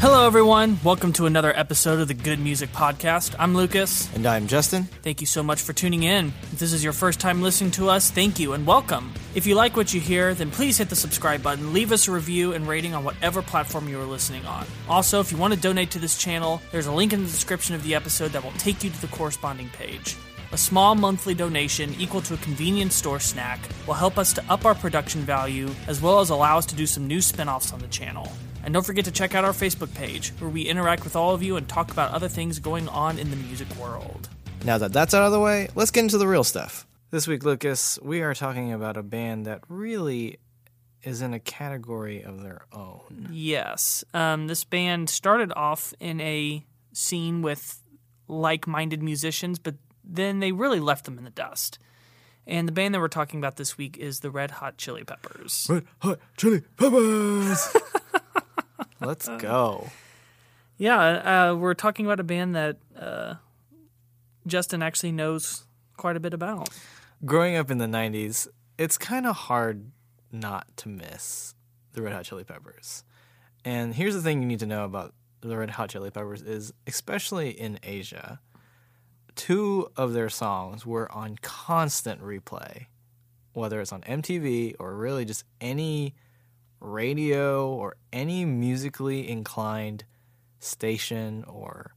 Hello, everyone. Welcome to another episode of the Good Music Podcast. I'm Lucas. And I'm Justin. Thank you so much for tuning in. If this is your first time listening to us, thank you and welcome. If you like what you hear, then please hit the subscribe button, leave us a review and rating on whatever platform you are listening on. Also, if you want to donate to this channel, there's a link in the description of the episode that will take you to the corresponding page. A small monthly donation equal to a convenience store snack will help us to up our production value as well as allow us to do some new spin offs on the channel. And don't forget to check out our Facebook page, where we interact with all of you and talk about other things going on in the music world. Now that that's out of the way, let's get into the real stuff. This week, Lucas, we are talking about a band that really is in a category of their own. Yes. Um, this band started off in a scene with like minded musicians, but then they really left them in the dust. And the band that we're talking about this week is the Red Hot Chili Peppers. Red Hot Chili Peppers! Let's go. Yeah, uh, we're talking about a band that uh, Justin actually knows quite a bit about. Growing up in the 90s, it's kind of hard not to miss the Red Hot Chili Peppers. And here's the thing you need to know about the Red Hot Chili Peppers is especially in Asia, two of their songs were on constant replay, whether it's on MTV or really just any radio or any musically inclined station or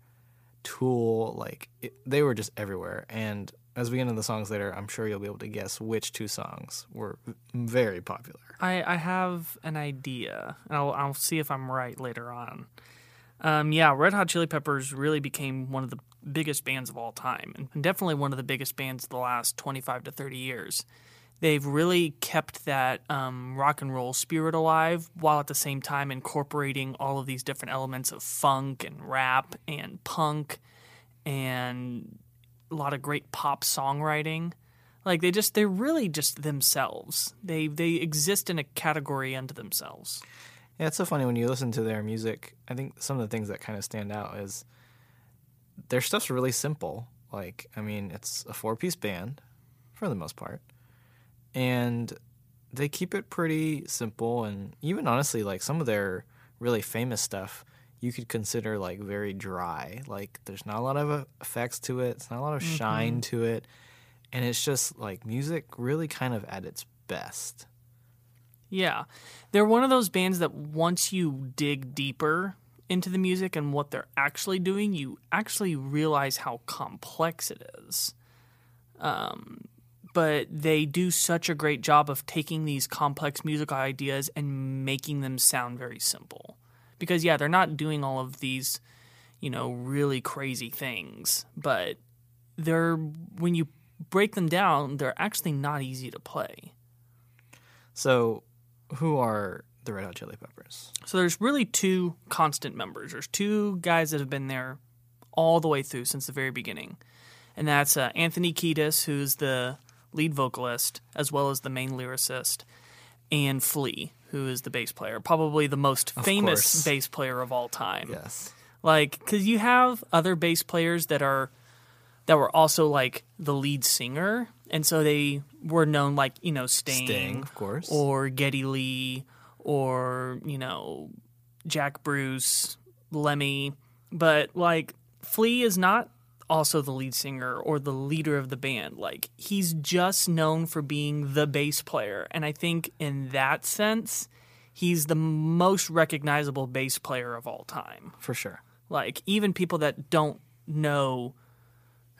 tool like it, they were just everywhere and as we get into the songs later i'm sure you'll be able to guess which two songs were very popular I, I have an idea. And I'll, I'll see if I'm right later on. Um, yeah, Red Hot Chili Peppers really became one of the biggest bands of all time, and definitely one of the biggest bands of the last 25 to 30 years. They've really kept that um, rock and roll spirit alive while at the same time incorporating all of these different elements of funk and rap and punk and a lot of great pop songwriting. Like they just they're really just themselves. They they exist in a category unto themselves. yeah it's so funny when you listen to their music i think some of the things that kind of stand out is their stuff's really simple like i mean it's a four piece band for the most part and they keep it pretty simple and even honestly like some of their really famous stuff you could consider like very dry like there's not a lot of effects to it it's not a lot of shine to it and it's just like music really kind of at its best Yeah. They're one of those bands that once you dig deeper into the music and what they're actually doing, you actually realize how complex it is. Um, but they do such a great job of taking these complex musical ideas and making them sound very simple. Because, yeah, they're not doing all of these, you know, really crazy things, but they're, when you break them down, they're actually not easy to play. so who are the red hot chili peppers So there's really two constant members. There's two guys that have been there all the way through since the very beginning, and that's uh, Anthony Kiedis, who's the lead vocalist as well as the main lyricist, and Flea, who is the bass player, probably the most famous course. bass player of all time. yes Like, because you have other bass players that are that were also like the lead singer, and so they were known like you know Sting, Sting, of course. or Geddy Lee, or you know Jack Bruce, Lemmy, but like Flea is not also the lead singer or the leader of the band. Like he's just known for being the bass player, and I think in that sense, he's the most recognizable bass player of all time. for sure Like even people that don't know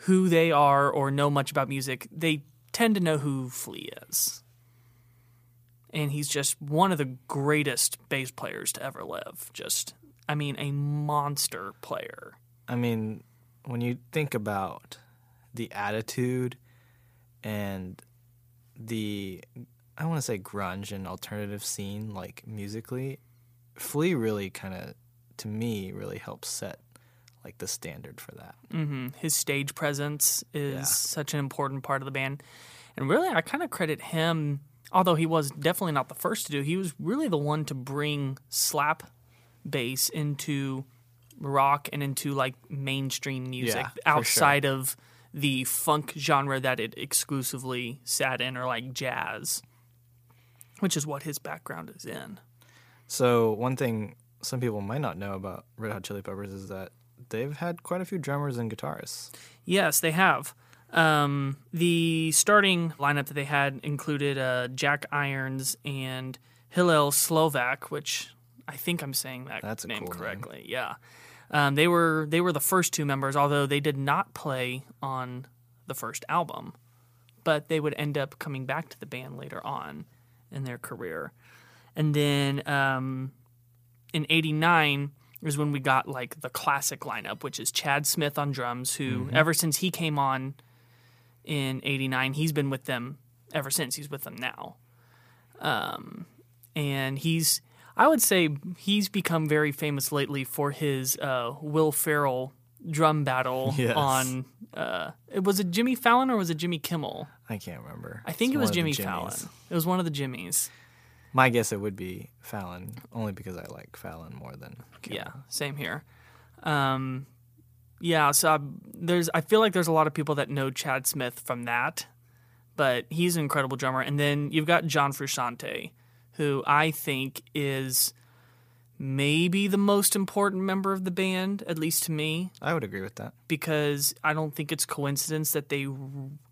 who they are or know much about music, they tend to know who Flea is. And he's just one of the greatest bass players to ever live. Just I mean a monster player. I mean, when you think about the attitude and the, I want to say grunge and alternative scene, like musically, Flea really kind of, to me, really helps set like the standard for that. hmm His stage presence is Yeah. such an important part of the band. And really, I kind of credit him, although he was definitely not the first to do, he was really the one to bring slap bass into rock and into like mainstream music Yeah, for sure. outside of the funk genre that it exclusively sat in or like jazz, which is what his background is in. So one thing, some people might not know about Red Hot Chili Peppers is that they've had quite a few drummers and guitarists. Yes, they have. Um, the starting lineup that they had included uh, Jack Irons and Hillel Slovak, which I think I'm saying that That's name cool name. correctly. Yeah, um, they were they were the first two members, although they did not play on the first album, but they would end up coming back to the band later on in their career. And then um, in '89 is when we got like the classic lineup, which is Chad Smith on drums, who ever since he came on in '89, he's been with them ever since. He's with them now, um, and he's I would say he's become very famous lately for his uh, Will Ferrell drum battle Yes. on. Uh, it was it Jimmy Fallon or was it Jimmy Kimmel? I can't remember. I think It's it was one of the Jimmy Fallon. It was one of the Jimmys. My guess it would be Fallon, only because I like Fallon more than Kimmel. Yeah, same here. Um, yeah, so I, there's I feel like there's a lot of people that know Chad Smith from that, but he's an incredible drummer. And then you've got John Frusciante, who I think is maybe the most important member of the band, at least to me, I would agree with that. because I don't think it's coincidence that they r-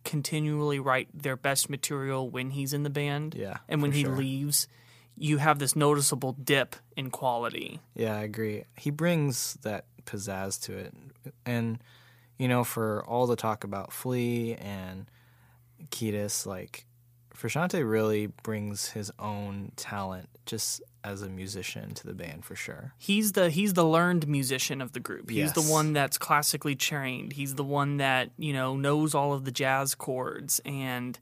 continually write their best material when he's in the band. Yeah, and when he sure. leaves, you have this noticeable dip in quality. Yeah, I agree. He brings that pizzazz to it. And, you know, for all the talk about Flea and Kiedis, like, Frusciante really brings his own talent just as a musician to the band for sure. he's the he's the learned musician of the group. He's Yes. the one that's classically trained. He's the one that, you know, knows all of the jazz chords and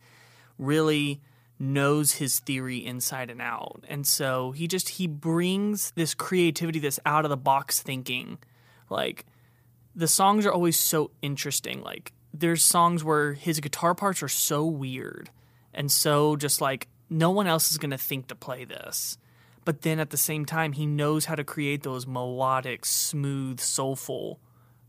really knows his theory inside and out. And so he just he brings this creativity, this out of the box thinking. Like the songs are always so interesting. Like there's songs where his guitar parts are so weird and so just like no one else is going to think to play this. But then at the same time, he knows how to create those melodic, smooth, soulful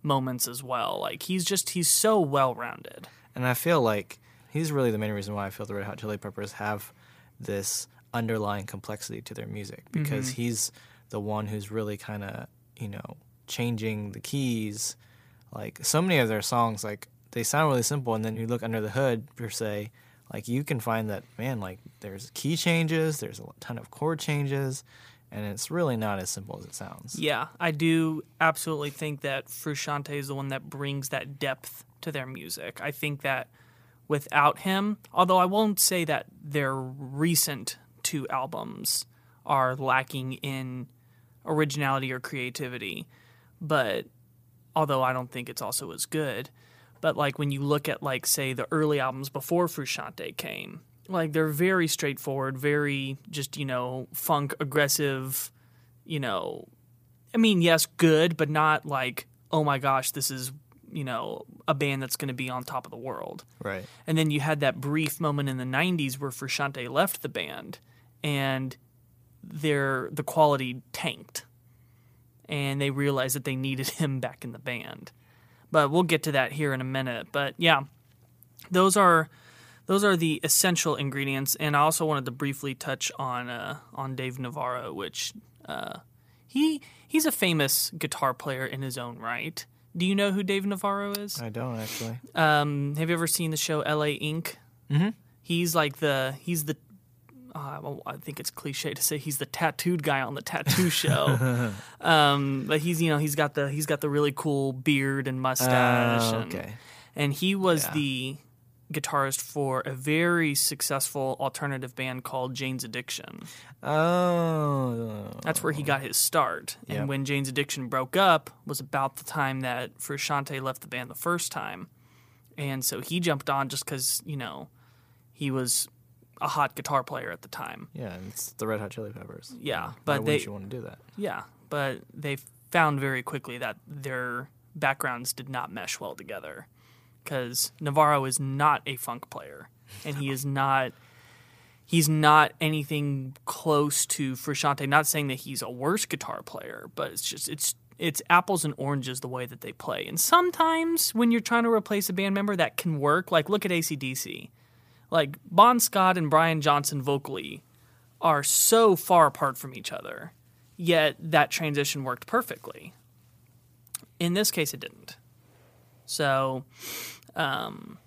moments as well. Like he's just he's so well rounded. And I feel like he's really the main reason why I feel the Red Hot Chili Peppers have this underlying complexity to their music mm-hmm. because he's the one who's really kind of, you know, changing the keys. Like so many of their songs, like they sound really simple, and then you look under the hood per se, like you can find that man, like there's key changes, there's a ton of chord changes, and it's really not as simple as it sounds. Yeah, I do absolutely think that Frusciante is the one that brings that depth to their music. I think that without him, although I won't say that their recent two albums are lacking in originality or creativity, but although I don't think it's also as good, but like when you look at like say the early albums before Frusciante came, like they're very straightforward, very just, you know, funk aggressive, you know, I mean, yes, good, but not like, oh my gosh, this is, you know, a band that's going to be on top of the world. Right. And then you had that brief moment in the 90s where Frusciante left the band and their the quality tanked. And they realized that they needed him back in the band. But we'll get to that here in a minute. But yeah, those are those are the essential ingredients and I also wanted to briefly touch on uh, on Dave Navarro, which uh, he he's a famous guitar player in his own right. Do you know who Dave Navarro is? I don't actually. Um, have you ever seen the show L.A. Ink? Mm-hmm. He's like the he's the uh, I think it's cliche to say he's the tattooed guy on the tattoo show. um, but he's you know he's got the he's got the really cool beard and mustache. Oh, and, okay. and he was Yeah. the guitarist for a very successful alternative band called Jane's Addiction. Oh. That's where he got his start. And Yep. when Jane's Addiction broke up was about the time that Frusciante left the band the first time. And so he jumped on just because, you know, he was a hot guitar player at the time. Yeah, and it's the Red Hot Chili Peppers. Yeah, but wouldn't they you want to do that? yeah, but they found very quickly that their backgrounds did not mesh well together because Navarro is not a funk player and he is not he's not anything close to Frusciante. Not saying that he's a worse guitar player, but it's just it's it's apples and oranges the way that they play. And sometimes when you're trying to replace a band member, that can work. Like look at ACDC. Like Bon Scott and Brian Johnson vocally are so far apart from each other. yet that transition worked perfectly. In this case, it didn't. So, um,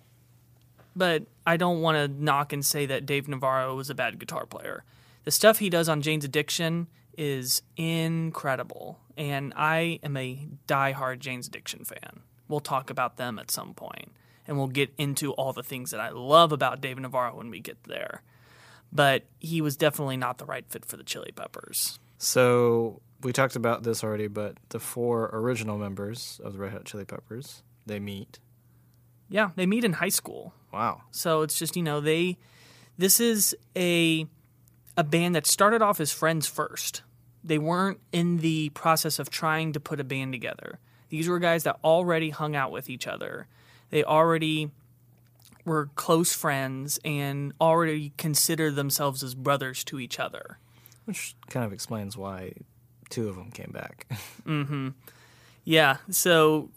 but I don't want to knock and say that Dave Navarro was a bad guitar player. The stuff he does on Jane's Addiction is incredible, and I am a die-hard Jane's Addiction fan. We'll talk about them at some point, and we'll get into all the things that I love about David Navarro when we get there. But he was definitely not the right fit for the Chili Peppers. So we talked about this already, but the four original members of the Red Hot Chili Peppers they meet. Yeah, they meet in high school. Wow. So it's just, you know, they this is a a band that started off as friends first. They weren't in the process of trying to put a band together. These were guys that already hung out with each other. They already were close friends and already considered themselves as brothers to each other. Which kind of explains why two of them came back. Hmm. Yeah, so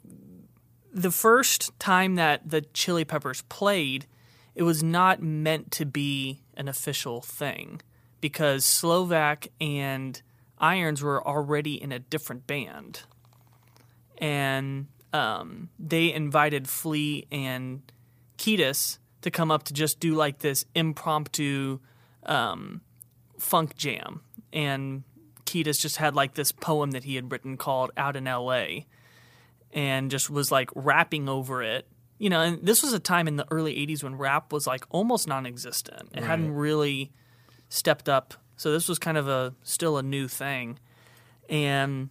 the first time that the Chili Peppers played, it was not meant to be an official thing because Slovak and Irons were already in a different band. And um, they invited Flea and Kiedis to come up to just do like this impromptu um, funk jam. And Kiedis just had like this poem that he had written called Out in LA and just was like rapping over it. You know, and this was a time in the early 80s when rap was like almost non existent. It hadn't really stepped up. So this was kind of a still a new thing. And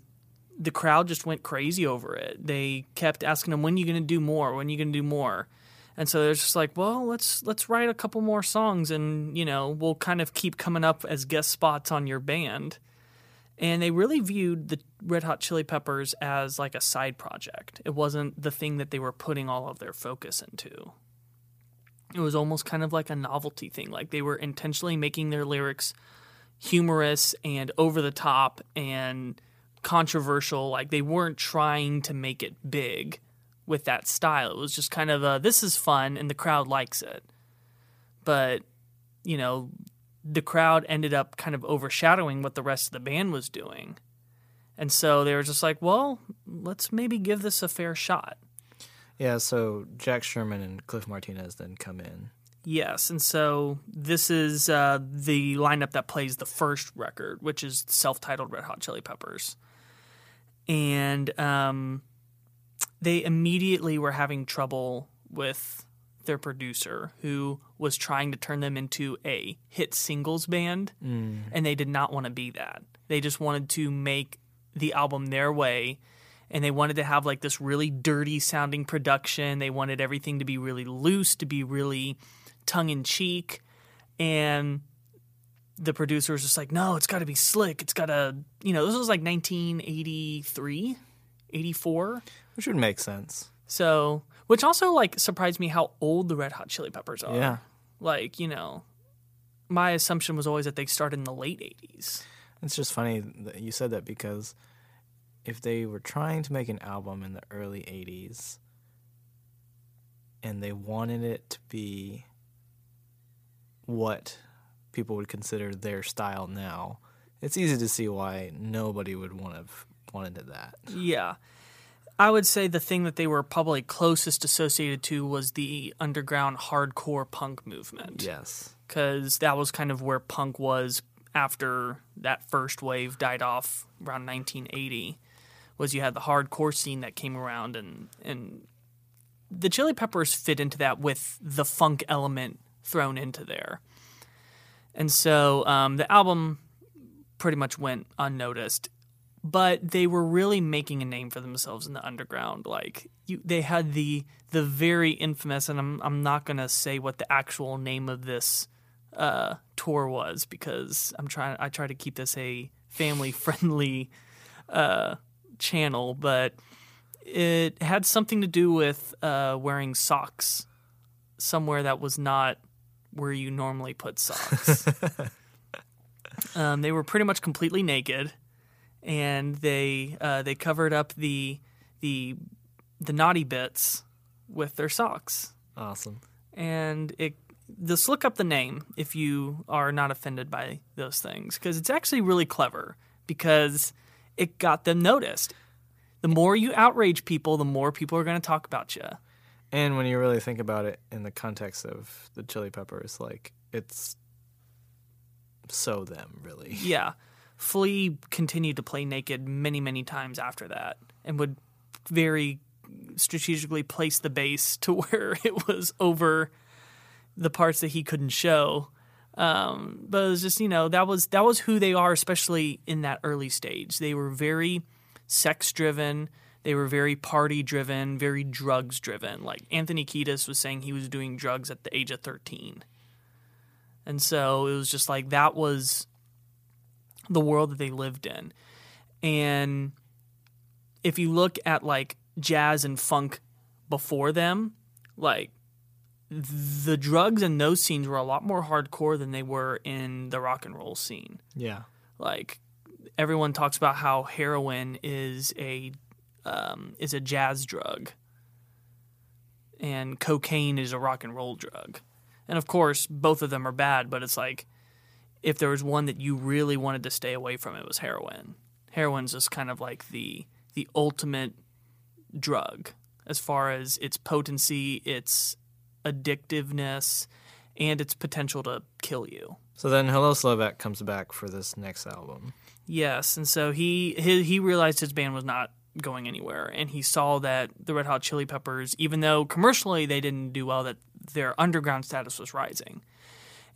the crowd just went crazy over it. They kept asking him, "When are you going to do more? When are you going to do more?" And so they're just like, "Well, let's let's write a couple more songs, and you know, we'll kind of keep coming up as guest spots on your band." And they really viewed the Red Hot Chili Peppers as like a side project. It wasn't the thing that they were putting all of their focus into. It was almost kind of like a novelty thing. Like they were intentionally making their lyrics humorous and over the top and controversial. Like they weren't trying to make it big with that style. It was just kind of a this is fun and the crowd likes it. But, you know, the crowd ended up kind of overshadowing what the rest of the band was doing. And so they were just like, well, let's maybe give this a fair shot. yeah, so Jack Sherman and Cliff Martinez then come in. Yes, and so this is uh, the lineup that plays the first record, which is self-titled Red Hot Chili Peppers, and um, they immediately were having trouble with their producer, who was trying to turn them into a hit singles band, and they did not want to be that. They just wanted to make the album their way and they wanted to have like this really dirty sounding production. They wanted everything to be really loose, to be really tongue in cheek. And the producer was just like, no, it's got to be slick. It's got to, you know, this was like 1983, 84. Which would make sense. So, which also like surprised me how old the Red Hot Chili Peppers are. Yeah. Like, you know, my assumption was always that they started in the late 80s. It's just funny that you said that because if they were trying to make an album in the early 80s and they wanted it to be what people would consider their style now, it's easy to see why nobody would want to have wanted that. Yeah. I would say the thing that they were probably closest associated to was the underground hardcore punk movement. Yes. Because that was kind of where punk was after that first wave died off around 1980. Was you had the hardcore scene that came around, and and the Chili Peppers fit into that with the funk element thrown into there. And so um, the album pretty much went unnoticed but they were really making a name for themselves in the underground. Like you, they had the the very infamous, and I'm I'm not gonna say what the actual name of this uh, tour was because I'm trying I try to keep this a family friendly uh, channel, but it had something to do with uh, wearing socks somewhere that was not where you normally put socks. um, they were pretty much completely naked and they uh, they covered up the the the naughty bits with their socks. Awesome. And it just look up the name if you are not offended by those things because it's actually really clever. because it got them noticed. The more you outrage people, the more people are going to talk about you. And when you really think about it in the context of the Chili Peppers, like it's so them, really. Yeah. Flea continued to play naked many, many times after that and would very strategically place the bass to where it was over the parts that he couldn't show. Um, but it was just, you know, that was that was who they are, especially in that early stage. They were very sex driven. They were very party driven, very drugs driven. Like Anthony Kiedis was saying he was doing drugs at the age of 13. And so it was just like that was the world that they lived in. And if you look at like jazz and funk before them, like the drugs in those scenes were a lot more hardcore than they were in the rock and roll scene. Yeah. Like everyone talks about how heroin is a um, is a jazz drug, and cocaine is a rock and roll drug. And of course, both of them are bad, but it's like if there was one that you really wanted to stay away from, it was heroin. Heroin's just kind of like the the ultimate drug as far as its potency, its addictiveness, and its potential to kill you. So then Hillel Slovak comes back for this next album. Yes, and so he he, he realized his band was not going anywhere, and he saw that the Red Hot Chili Peppers, even though commercially they didn't do well, that their underground status was rising.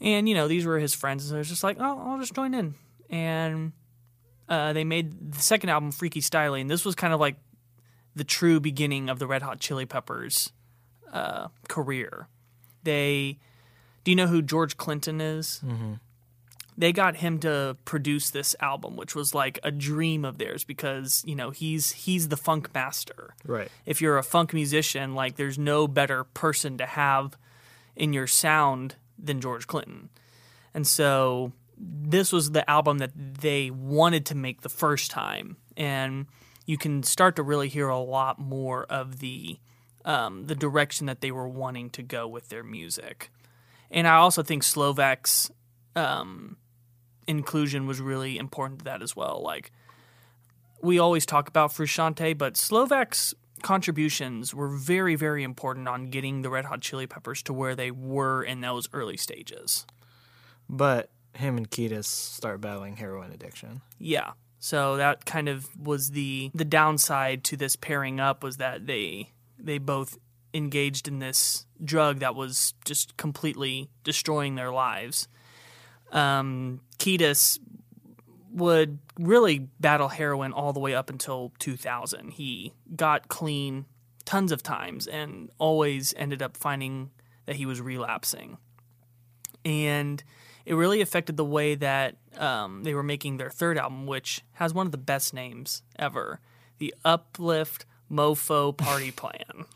And you know these were his friends, and so it was just like, oh, I'll just join in. And uh, they made the second album, Freaky Styley. This was kind of like the true beginning of the Red Hot Chili Peppers uh, career. They, do you know who George Clinton is? Mm-hmm. They got him to produce this album, which was like a dream of theirs because you know he's he's the funk master. Right. If you're a funk musician, like there's no better person to have in your sound than George Clinton, and so this was the album that they wanted to make the first time, and you can start to really hear a lot more of the um, the direction that they were wanting to go with their music. And I also think Slovak's um, inclusion was really important to that as well. Like we always talk about Frusciante, but Slovak's contributions were very, very important on getting the Red Hot Chili Peppers to where they were in those early stages. But him and Kiedis start battling heroin addiction. Yeah. So that kind of was the the downside to this pairing up was that they they both engaged in this drug that was just completely destroying their lives. Um, Kiedis would really battle heroin all the way up until 2000. He got clean tons of times and always ended up finding that he was relapsing. And it really affected the way that um, they were making their third album, which has one of the best names ever the Uplift Mofo Party Plan.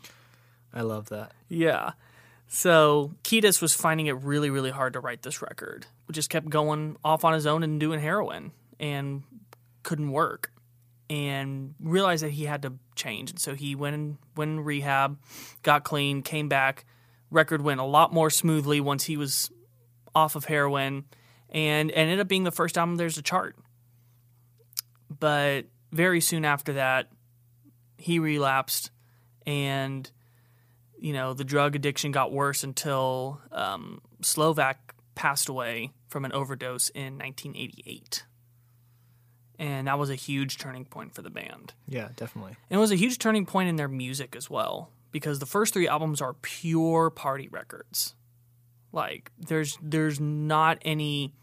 I love that. Yeah. So Kiedis was finding it really, really hard to write this record. Just kept going off on his own and doing heroin and couldn't work. And realized that he had to change. And so he went and went in rehab, got clean, came back. Record went a lot more smoothly once he was off of heroin and ended up being the first album there's a chart. But very soon after that, he relapsed and you know the drug addiction got worse until um, Slovak passed away from an overdose in 1988 and that was a huge turning point for the band. Yeah, definitely. and it was a huge turning point in their music as well because the first three albums are pure party records. Like there's there's not any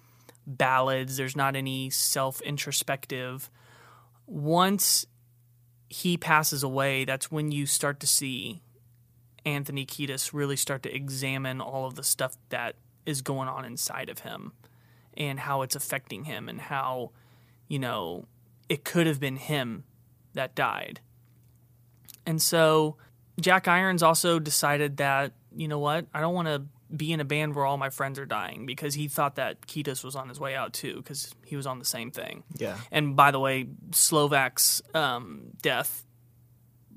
ballads there's not any self introspective once he passes away, that's when you start to see Anthony Kiedis really start to examine all of the stuff that is going on inside of him and how it's affecting him and how, you know, it could have been him that died. And so Jack Irons also decided that, you know what, I don't want to be in a band where all my friends are dying because he thought that Kiedis was on his way out too because he was on the same thing. Yeah. And by the way, Slovak's um, death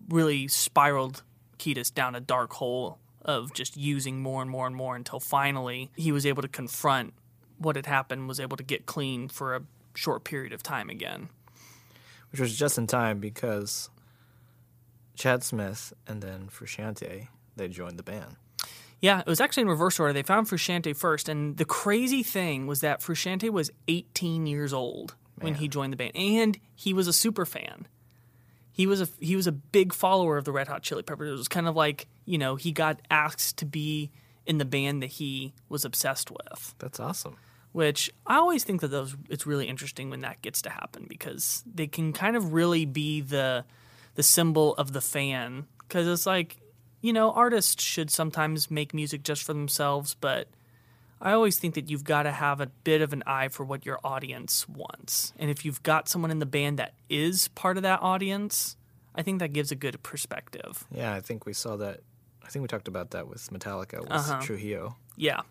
really spiraled Kiedis down a dark hole of just using more and more and more until finally he was able to confront what had happened, was able to get clean for a short period of time again. which was just in time because Chad Smith and then Frusciante they joined the band. Yeah, it was actually in reverse order. They found Frusciante first, and the crazy thing was that Frusciante was 18 years old when he joined the band, and he was a super fan. He was a he was a big follower of the Red Hot Chili Peppers. It was kind of like you know he got asked to be in the band that he was obsessed with. That's awesome. Which I always think that those it's really interesting when that gets to happen because they can kind of really be the the symbol of the fan because it's like you know artists should sometimes make music just for themselves, but I always think that you've got to have a bit of an eye for what your audience wants. And if you've got someone in the band that is part of that audience, I think that gives a good perspective. Yeah, I think we saw that. I think we talked about that with Metallica with Uh-huh. Trujillo. Yeah.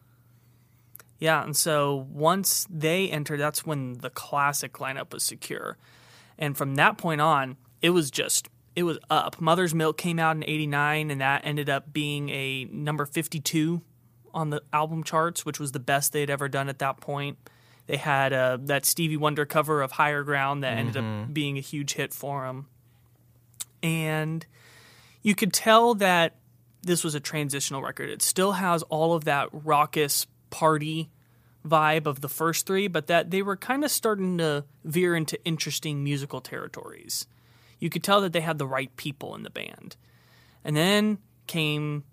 Yeah, and so once they entered, that's when the classic lineup was secure. And from that point on, it was just it was up. Mother's Milk came out in 89 and that ended up being a number 52 on the album charts, which was the best they'd ever done at that point. They had uh, that Stevie Wonder cover of Higher Ground that ended up being a huge hit for them. And you could tell that this was a transitional record. It still has all of that raucous party vibe of the first three, but that they were kind of starting to veer into interesting musical territories. You could tell that they had the right people in the band. And then came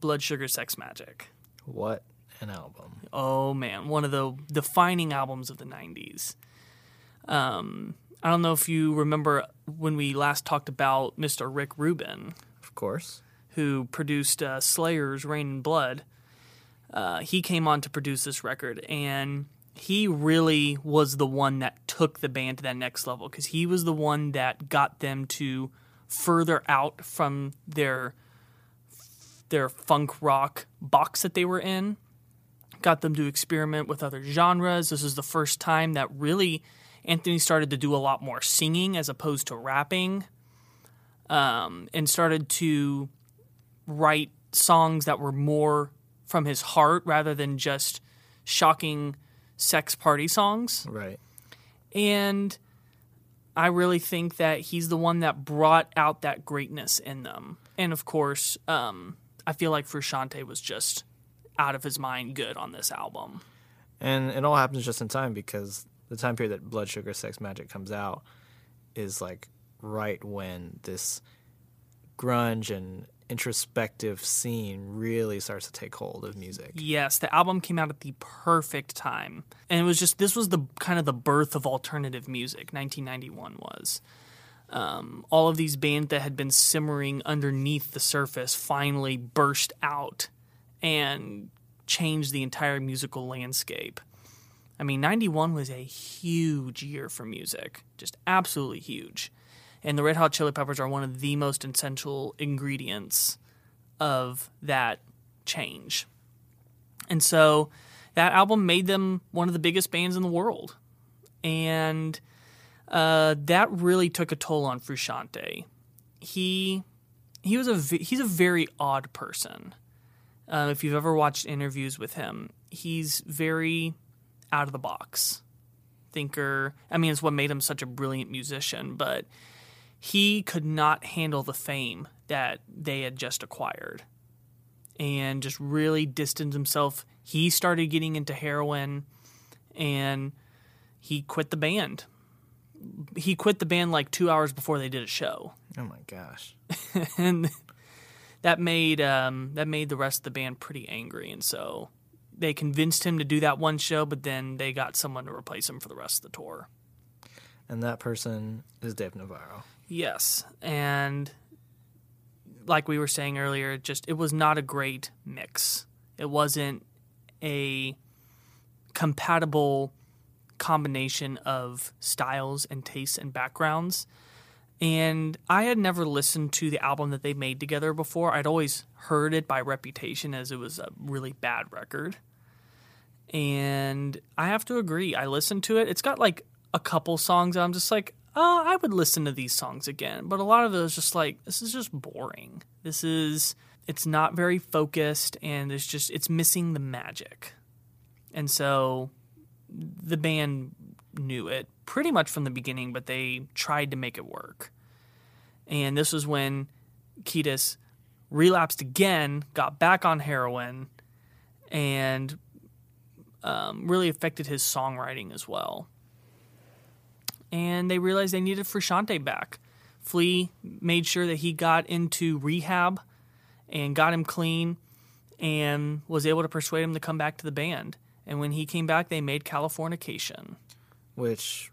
Blood Sugar Sex Magik. What an album! Oh man, one of the defining albums of the 90s. Um, I don't know if you remember when we last talked about Mr. Rick Rubin, Of course. who produced uh, Slayer's Reign in Blood. Uh, he came on to produce this record, and he really was the one that took the band to that next level because he was the one that got them to further out from their their funk rock box that they were in. Got them to experiment with other genres. This is the first time that really Anthony started to do a lot more singing as opposed to rapping, um, and started to write songs that were more from his heart rather than just shocking sex party songs. Right. And I really think that he's the one that brought out that greatness in them. And of course, um, I feel like Frusciante was just out of his mind good on this album. And it all happens just in time because the time period that Blood Sugar Sex Magik comes out is like right when this grunge and introspective scene really starts to take hold of music. Yes, the album came out at the perfect time. And it was just, this was the kind of the birth of alternative music, 1991 was. Um, all of these bands that had been simmering underneath the surface finally burst out and changed the entire musical landscape. I mean, 91 was a huge year for music, just absolutely huge. And the Red Hot Chili Peppers are one of the most essential ingredients of that change. And so that album made them one of the biggest bands in the world. And uh, that really took a toll on Frusciante. He he was a he's a very odd person. Uh, if you've ever watched interviews with him, he's very out of the box thinker. I mean, it's what made him such a brilliant musician, but he could not handle the fame that they had just acquired and just really distanced himself. He started getting into heroin and he quit the band. He quit the band like two hours before they did a show. Oh my gosh. and that made um, that made the rest of the band pretty angry, and so they convinced him to do that one show, but then they got someone to replace him for the rest of the tour. And that person is Dave Navarro. Yes, and like we were saying earlier, just it was not a great mix. It wasn't a compatible combination of styles and tastes and backgrounds. And I had never listened to the album that they made together before. I'd always heard it by reputation as it was a really bad record. And I have to agree, I listened to it. It's got like a couple songs I'm just like, oh, I would listen to these songs again. But a lot of it was just like, this is just boring. This is, it's not very focused and it's just, it's missing the magic. And so the band knew it pretty much from the beginning, but they tried to make it work. And this was when Kiedis relapsed again, got back on heroin, and um, really affected his songwriting as well. And they realized they needed Frusciante back. Flea made sure that he got into rehab and got him clean and was able to persuade him to come back to the band. And when he came back, they made Californication. which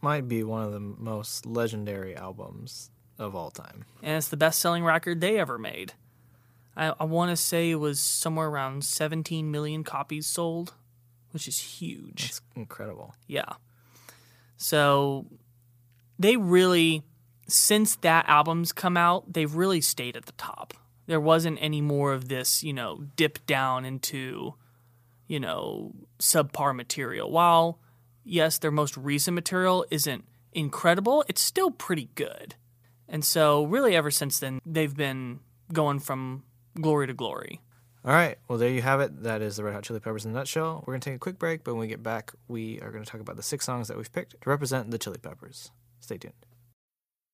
might be one of the most legendary albums of all time. And it's the best selling record they ever made. I, I want to say it was somewhere around 17 million copies sold, which is huge. It's incredible. Yeah. So they really, since that album's come out, they've really stayed at the top. There wasn't any more of this, you know, dip down into, you know, subpar material. While, yes, their most recent material isn't incredible, it's still pretty good. And so, really, ever since then, they've been going from glory to glory. All right, well, there you have it. That is the Red Hot Chili Peppers in a nutshell. We're going to take a quick break, but when we get back, we are going to talk about the six songs that we've picked to represent the Chili Peppers. Stay tuned.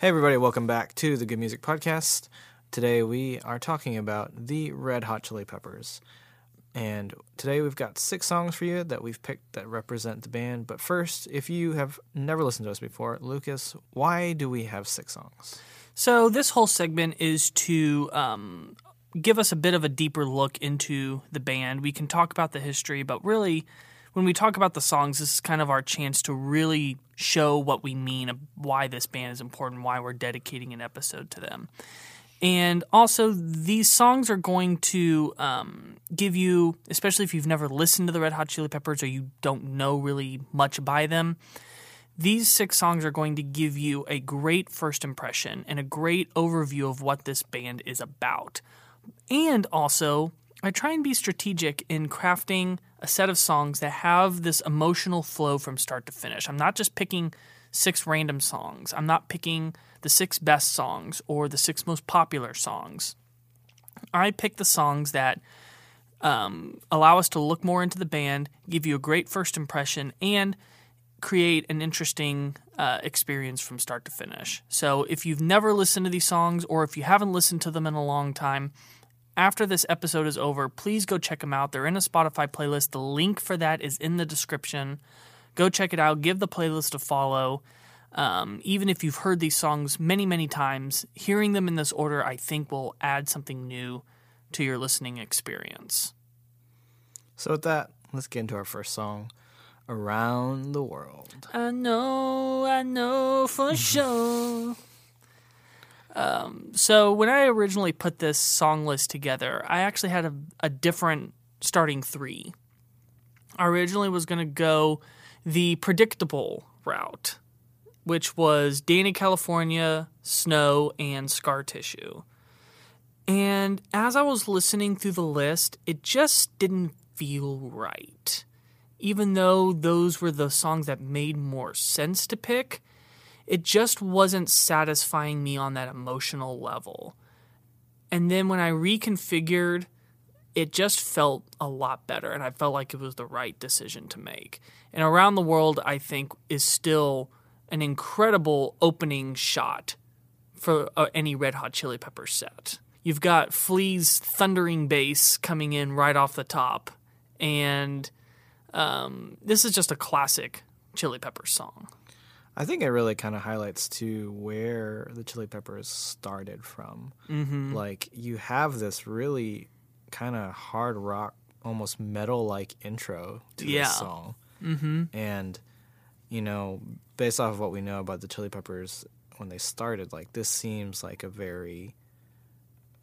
Hey, everybody, welcome back to the Good Music Podcast. Today we are talking about the Red Hot Chili Peppers. And today we've got six songs for you that we've picked that represent the band. But first, if you have never listened to us before, Lucas, why do we have six songs? So this whole segment is to um, give us a bit of a deeper look into the band. We can talk about the history, but really, when we talk about the songs, this is kind of our chance to really show what we mean, why this band is important, why we're dedicating an episode to them. And also, these songs are going to um, give you, especially if you've never listened to the Red Hot Chili Peppers or you don't know really much by them, these six songs are going to give you a great first impression and a great overview of what this band is about. And also, I try and be strategic in crafting a set of songs that have this emotional flow from start to finish. I'm not just picking six random songs, I'm not picking the six best songs or the six most popular songs. I pick the songs that um, allow us to look more into the band, give you a great first impression, and create an interesting uh, experience from start to finish. So if you've never listened to these songs or if you haven't listened to them in a long time, after this episode is over, please go check them out. They're in a Spotify playlist. The link for that is in the description. Go check it out. Give the playlist a follow. Um, even if you've heard these songs many, many times, hearing them in this order, I think, will add something new to your listening experience. So, with that, let's get into our first song, Around the World. I know, I know for sure. Um, so when I originally put this song list together, I actually had a, a different starting three. I originally was going to go the predictable route, which was Dani California, Snow, and Scar Tissue. And as I was listening through the list, it just didn't feel right. Even though those were the songs that made more sense to pick, it just wasn't satisfying me on that emotional level. And then when I reconfigured, it just felt a lot better, and I felt like it was the right decision to make. And Around the World, I think, is still an incredible opening shot for uh, any Red Hot Chili Peppers set. You've got Flea's thundering bass coming in right off the top, and um, this is just a classic Chili Peppers song. I think it really kind of highlights to where the Chili Peppers started from. Mm-hmm. Like you have this really kind of hard rock, almost metal like intro to Yeah. this song, mm-hmm. and you know, based off of what we know about the Chili Peppers when they started, like this seems like a very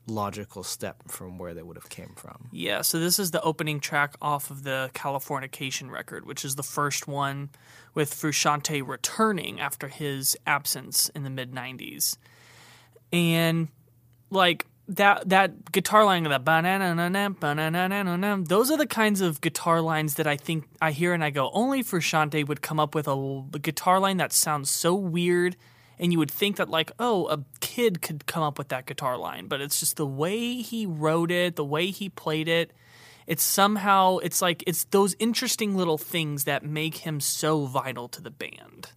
logical step from where they would have came from. Yeah, so this is the opening track off of the Californication record, which is the first one with Frusciante returning after his absence in the mid 90s. And like that that guitar line of that banana banana those are the kinds of guitar lines that I think I hear and I go only Frusciante would come up with a, a guitar line that sounds so weird and you would think that like oh a kid could come up with that guitar line but it's just the way he wrote it the way he played it it's somehow it's like it's those interesting little things that make him so vital to the band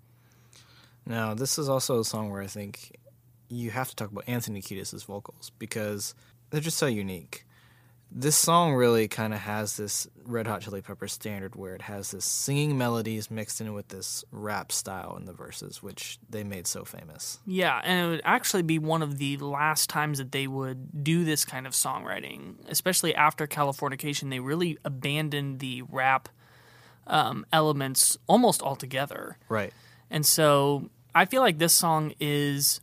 Now, this is also a song where I think you have to talk about Anthony Kiedis' vocals because they're just so unique. This song really kind of has this Red Hot Chili Peppers standard where it has this singing melodies mixed in with this rap style in the verses, which they made so famous. Yeah, and it would actually be one of the last times that they would do this kind of songwriting, especially after Californication. They really abandoned the rap um, elements almost altogether. Right. And so I feel like this song is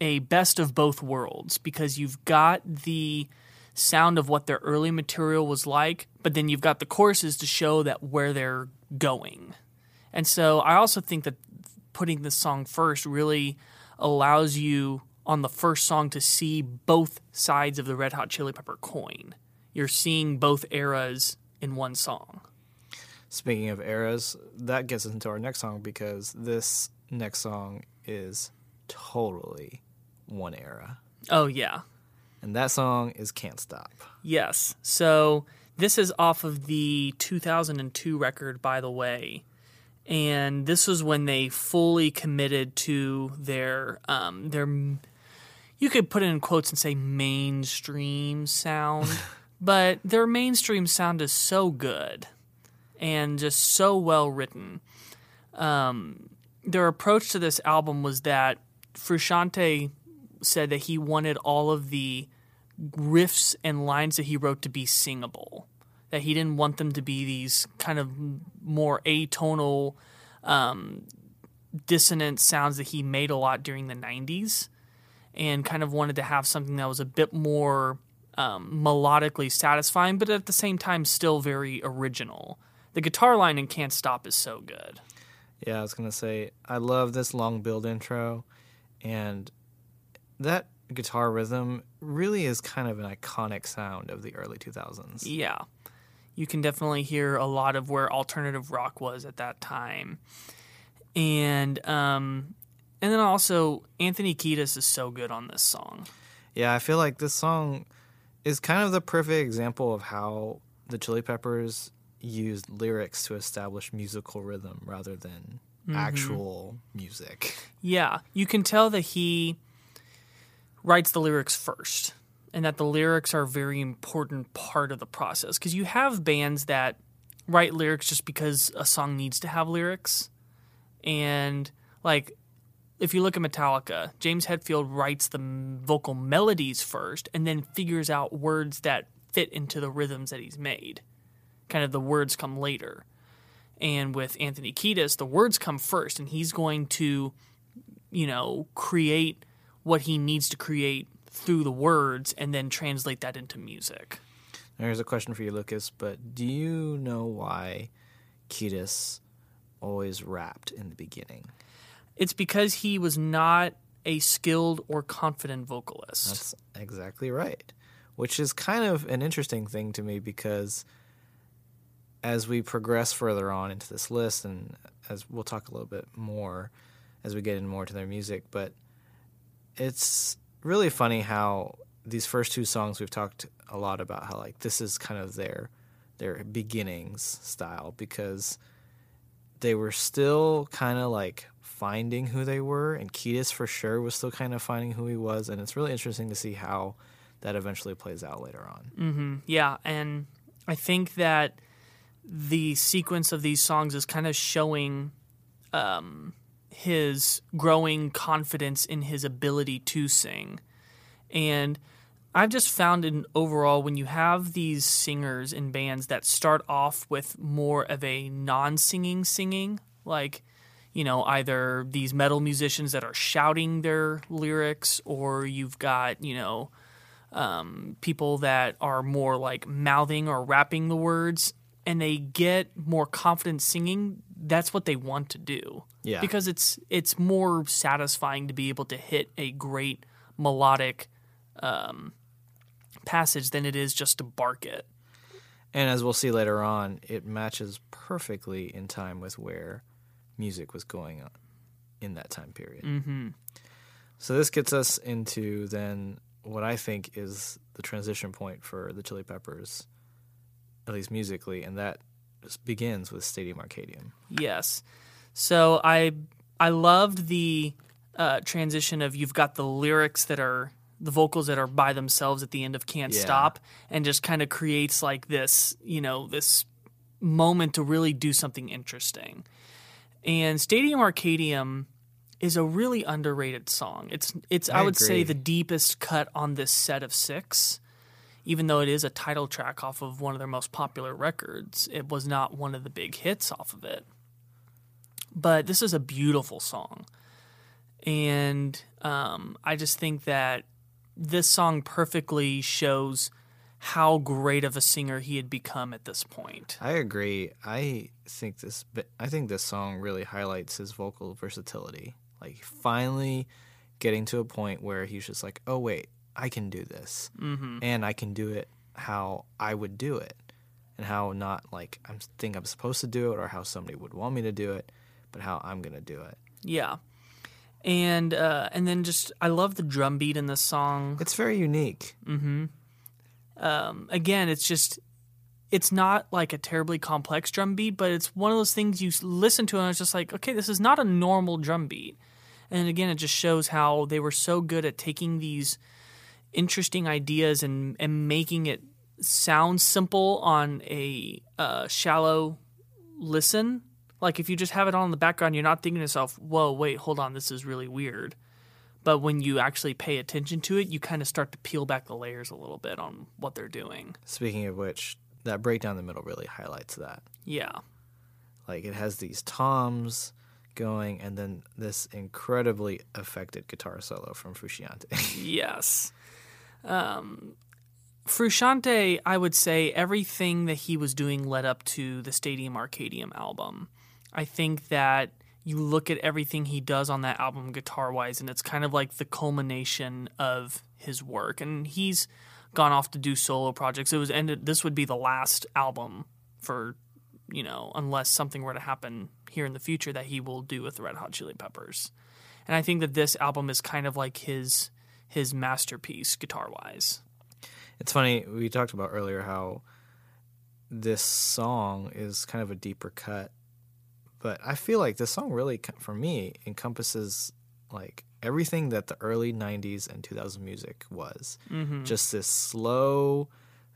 a best of both worlds because you've got the sound of what their early material was like, but then you've got the choruses to show that where they're going. And so I also think that putting this song first really allows you on the first song to see both sides of the Red Hot Chili Pepper coin. You're seeing both eras in one song. Speaking of eras, that gets us into our next song because this next song is totally one era. Oh, yeah. And that song is Can't Stop. Yes. So this is off of the 2002 record, by the way. And this was when they fully committed to their um, their. You could put it in quotes and say mainstream sound, but their mainstream sound is so good and just so well written. Um, their approach to this album was that Frusciante said that he wanted all of the riffs and lines that he wrote to be singable. That he didn't want them to be these kind of more atonal, um, dissonant sounds that he made a lot during the 90s and kind of wanted to have something that was a bit more um, melodically satisfying, but at the same time still very original. The guitar line in Can't Stop is so good. Yeah, I was gonna say I love this long build intro, and that guitar rhythm really is kind of an iconic sound of the early 2000s. Yeah. You can definitely hear a lot of where alternative rock was at that time. And um and then also Anthony Kiedis is so good on this song. Yeah, I feel like this song is kind of the perfect example of how the Chili Peppers used lyrics to establish musical rhythm rather than actual music. Yeah, you can tell that he writes the lyrics first and that the lyrics are a very important part of the process because you have bands that write lyrics just because a song needs to have lyrics and like if you look at Metallica, James Hetfield writes the vocal melodies first and then figures out words that fit into the rhythms that he's made. Kind of the words come later. And with Anthony Kiedis, the words come first and he's going to, you know, create what he needs to create through the words and then translate that into music. Now, here's a question for you, Lucas, but do you know why Kiedis always rapped in the beginning? It's because he was not a skilled or confident vocalist. That's exactly right. Which is kind of an interesting thing to me because as we progress further on into this list, and as we'll talk a little bit more as we get in more to their music, but it's really funny how these first two songs we've talked a lot about how like this is kind of their their beginnings style because they were still kind of like finding who they were and Kiedis for sure was still kind of finding who he was and it's really interesting to see how that eventually plays out later on. Yeah, and I think that the sequence of these songs is kind of showing um, his growing confidence in his ability to sing. And I've just found in overall when you have these singers in bands that start off with more of a non-singing singing, like you know either these metal musicians that are shouting their lyrics, or you've got you know um, people that are more like mouthing or rapping the words and they get more confident singing, that's what they want to do. Yeah. Because it's it's more satisfying to be able to hit a great melodic um, passage than it is just to bark it. And as we'll see later on, it matches perfectly in time with where music was going on in that time period. Mm-hmm. So this gets us into then what I think is the transition point for the Chili Peppers, at least musically, and that just begins with Stadium Arcadium. Yes. So I I loved the uh, transition of you've got the lyrics that are the vocals that are by themselves at the end of Can't Yeah. Stop and just kind of creates like this, you know, this moment to really do something interesting. And Stadium Arcadium is a really underrated song. It's it's I, I would say the deepest cut on this set of 6. Even though it is a title track off of one of their most popular records, it was not one of the big hits off of it but this is a beautiful song and um, i just think that this song perfectly shows how great of a singer he had become at this point I agree. I think this I think this song really highlights his vocal versatility. Like finally getting to a point where he's just like, "Oh wait, I can do this." Mm-hmm. And I can do it how I would do it. And how not like I think I'm supposed to do it or how somebody would want me to do it, but how I'm going to do it. yeah and uh, and then just i love the drum beat in this song It's very unique. again, it's just it's not like a terribly complex drum beat, but it's one of those things you listen to and it's just like, okay, this is not a normal drum beat. And again, it just shows how they were so good at taking these interesting ideas and and making it sound simple on a uh, shallow listen. Like if you just have it on in the background, you're not thinking to yourself, "Whoa, wait, hold on, this is really weird." But when you actually pay attention to it, you kind of start to peel back the layers a little bit on what they're doing. Speaking of which, that breakdown in the middle really highlights that. Yeah. Like it has these toms going and then this incredibly affected guitar solo from Frusciante. Yes. Um, Frusciante, I would say everything that he was doing led up to the Stadium Arcadium album. I think that you look at everything he does on that album guitar wise, and it's kind of like the culmination of his work. And he's gone off to do solo projects. It was ended. This would be the last album for, you know, unless something were to happen here in the future that he will do with the Red Hot Chili Peppers. And I think that this album is kind of like his his masterpiece guitar wise. It's funny, we talked about earlier how this song is kind of a deeper cut, but I feel like this song really, for me, encompasses like everything that the early 90s and 2000 music was. Just this slow,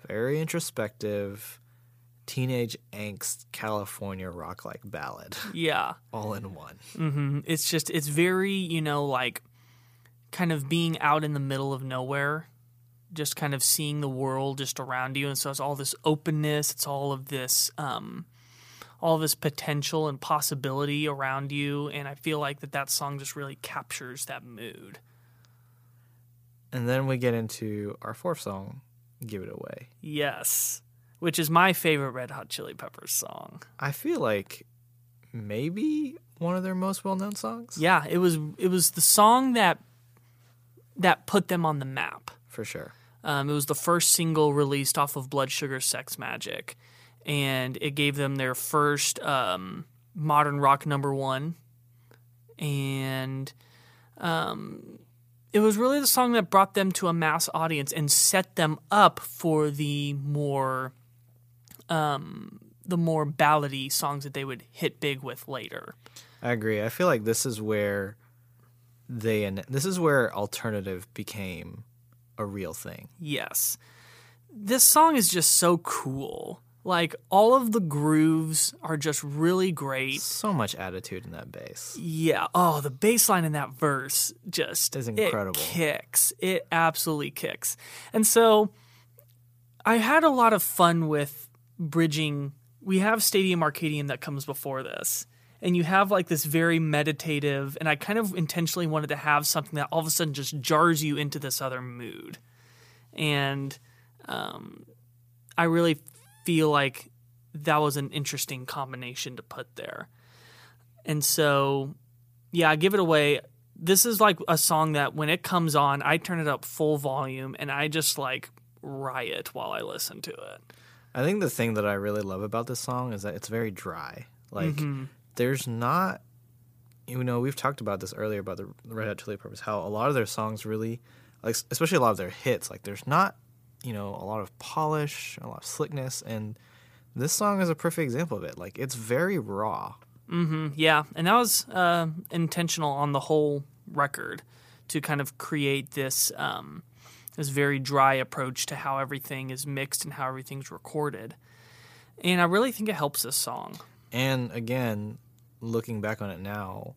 very introspective, teenage angst California rock like ballad Yeah. all in one. hmm It's just it's very, you know, like kind of being out in the middle of nowhere, just kind of seeing the world just around you and so it's all this openness, it's all of this um all this potential and possibility around you and I feel like that that song just really captures that mood. And then we get into our fourth song, Give It Away. Yes. Which is my favorite Red Hot Chili Peppers song. I feel like maybe one of their most well known songs. Yeah, it was it was the song that that put them on the map. For sure. Um, it was the first single released off of Blood Sugar Sex Magik, and it gave them their first um, modern rock number one. And um, it was really the song that brought them to a mass audience and set them up for the more um, the more ballady songs that they would hit big with later. I agree. I feel like this is where they and this is where alternative became a real thing. Yes. This song is just so cool. Like all of the grooves are just really great. So much attitude in that bass. Yeah. Oh, the bass line in that verse just Is it incredible. kicks. It absolutely kicks. And so I had a lot of fun with bridging. We have Stadium Arcadium that comes before this. And you have like this very meditative, and I kind of intentionally wanted to have something that all of a sudden just jars you into this other mood. and um, I really feel like that was an interesting combination to put there. And so, yeah, I give it away. This is like a song that when it comes on, I turn it up full volume and I just like riot while I listen to it. I think the thing that I really love about this song is that it's very dry. Like, mm-hmm. there's not, you know, we've talked about this earlier about the Red Hot Chili Peppers, how a lot of their songs really, like, especially a lot of their hits, like, there's not, you know, a lot of polish, a lot of slickness, and this song is a perfect example of it. Like, it's very raw. Mm-hmm. Yeah, and that was uh, intentional on the whole record to kind of create this um, this very dry approach to how everything is mixed and how everything's recorded. And I really think it helps this song. And again, looking back on it now,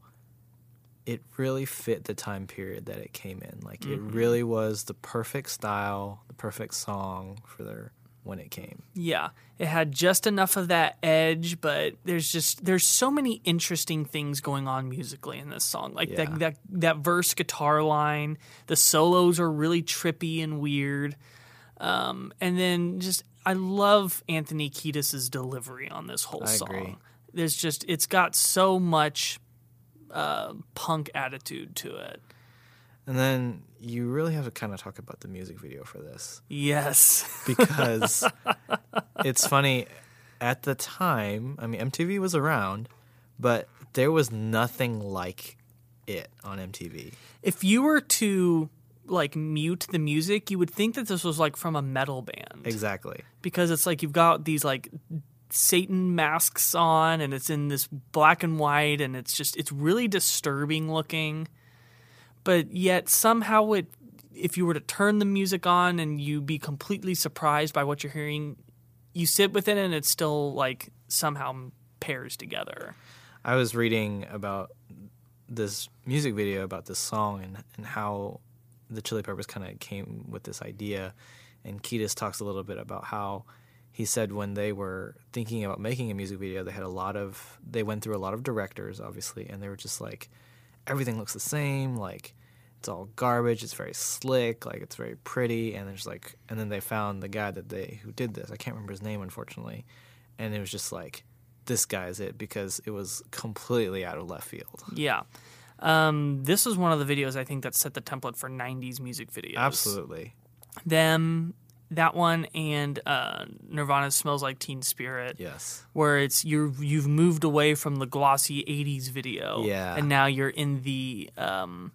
it really fit the time period that it came in. Like it really was the perfect style, the perfect song for their when it came. Yeah, it had just enough of that edge, but there's just there's so many interesting things going on musically in this song. Like Yeah. that that that verse guitar line, the solos are really trippy and weird. Um, and then just I love Anthony Kiedis's delivery on this whole I song. agree. There's just it's got so much uh, punk attitude to it. And then you really have to kind of talk about the music video for this Yes. because it's funny at the time, I mean MTV was around, but there was nothing like it on MTV. if you were to like mute the music, you would think that this was like from a metal band. Exactly. because it's like you've got these like Satan masks on and it's in this black and white and it's just it's really disturbing looking. But yet somehow it if you were to turn the music on and you be completely surprised by what you're hearing, you sit with it and it still like somehow pairs together. I was reading about this music video about this song and, and how the Chili Peppers kind of came with this idea. And Kiedis talks a little bit about how he said when they were thinking about making a music video, they had a lot of, they went through a lot of directors, obviously, and they were just like, everything looks the same. Like, it's all garbage. It's very slick. Like, it's very pretty. And there's like, and then they found the guy that they, who did this. I can't remember his name, unfortunately. And it was just like, this guy is it because it was completely out of left field. Yeah. Um, this was one of the videos I think that set the template for 90s music videos. Absolutely. them that one and uh, Nirvana smells like Teen Spirit. Yes. Where it's you you've moved away from the glossy '80s video, Yeah. and now you're in the um,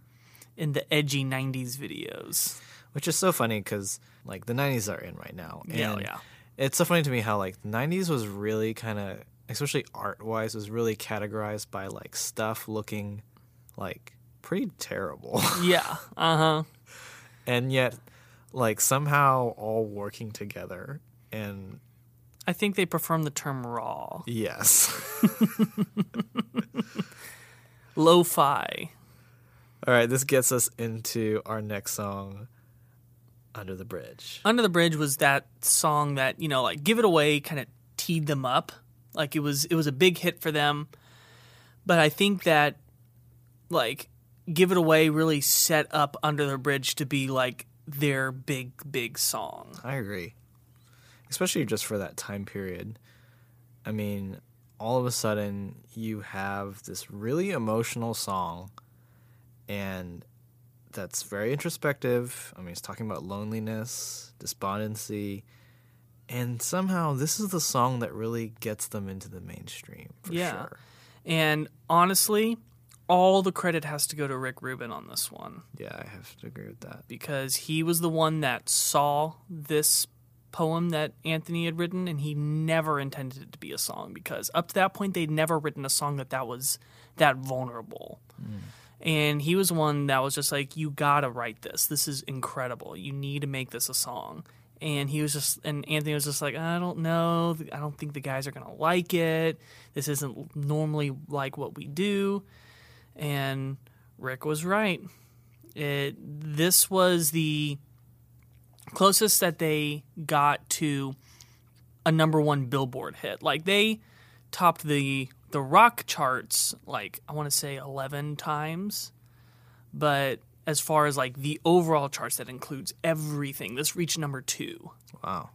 in the edgy '90s videos. Which is so funny because like the 90s are in right now. Yeah, yeah. It's so funny to me how like the 90s was really kind of, especially art wise, was really categorized by like stuff looking like pretty terrible. Yeah, uh huh. and yet like somehow all working together. And I think they prefer the term raw, yes. lo-fi. all right. This gets us into our next song, Under the Bridge. Under the Bridge was that song that you know, like, give it away, kind of teed them up. Like it was, it was a big hit for them. But I think that, like, give it away really set up Under the Bridge to be like their big, big song. I agree. Especially just for that time period. I mean, all of a sudden you have this really emotional song and that's very introspective. I mean, it's talking about loneliness, despondency, and somehow this is the song that really gets them into the mainstream for Yeah. sure. And honestly, all the credit has to go to Rick Rubin on this one Yeah, I have to agree with that. because he was the one that saw this poem that Anthony had written and he never intended it to be a song because up to that point they'd never written a song that that was that vulnerable. Mm. And he was one that was just like you got to write this. This is incredible. You need to make this a song. And he was just and Anthony was just like I don't know. I don't think the guys are going to like it. This isn't normally like what we do. And Rick was right. It this was the closest that they got to a number one Billboard hit. Like they topped the the rock charts like I want to say 11 times, but as far as like the overall charts that includes everything. This reached number two, Wow.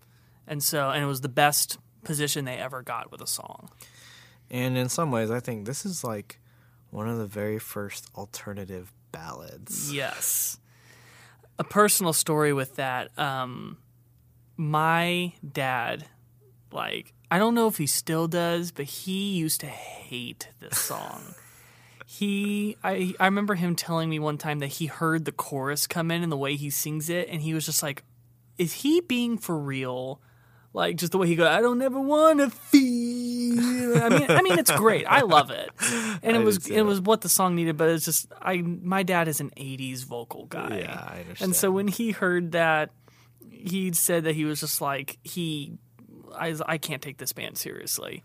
and so and it was the best position they ever got with a song. And in some ways, I think this is like one of the very first alternative ballads. Yes. A personal story with that. Um, my dad, like, I don't know if he still does, but he used to hate this song. he, I, I remember him telling me one time that he heard the chorus come in and the way he sings it, and he was just like, "Is he being for real?" Like just the way he goes, I don't ever want to feel. I mean, I mean, it's great. I love it, and it I was it was what the song needed. But it's just I. My dad is an '80s vocal guy. Yeah, I understand. And so when he heard that, he said that he was just like he, I, I can't take this band seriously.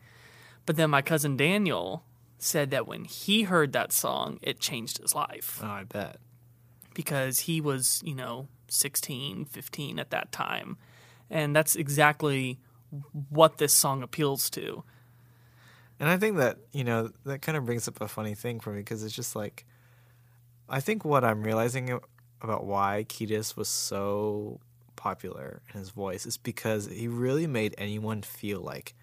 But then my cousin Daniel said that when he heard that song, it changed his life Oh, I bet. because he was, you know, 16, 15 at that time. And that's exactly what this song appeals to. And I think that, you know, that kind of brings up a funny thing for me because it's just like, I think what I'm realizing about why Kiedis was so popular in his voice is because he really made anyone feel like,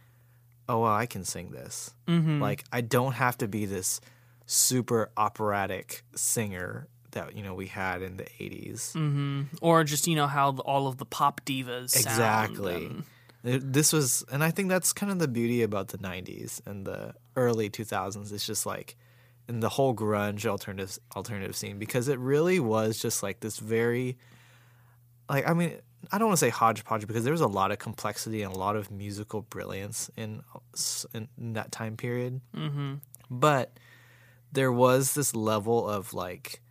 oh, well, I can sing this. Mm-hmm. Like, I don't have to be this super operatic singer that, you know, we had in the 80s. Or just, you know, how all of the pop divas sound Exactly. and- It- This was, and I think that's kind of the beauty about the '90s and the early 2000s. It's just like, in the whole grunge alternative alternative scene because it really was just like this very, like I mean, I don't want to say hodgepodge because there was a lot of complexity and a lot of musical brilliance in in, in that time period. Mm-hmm. But there was this level of like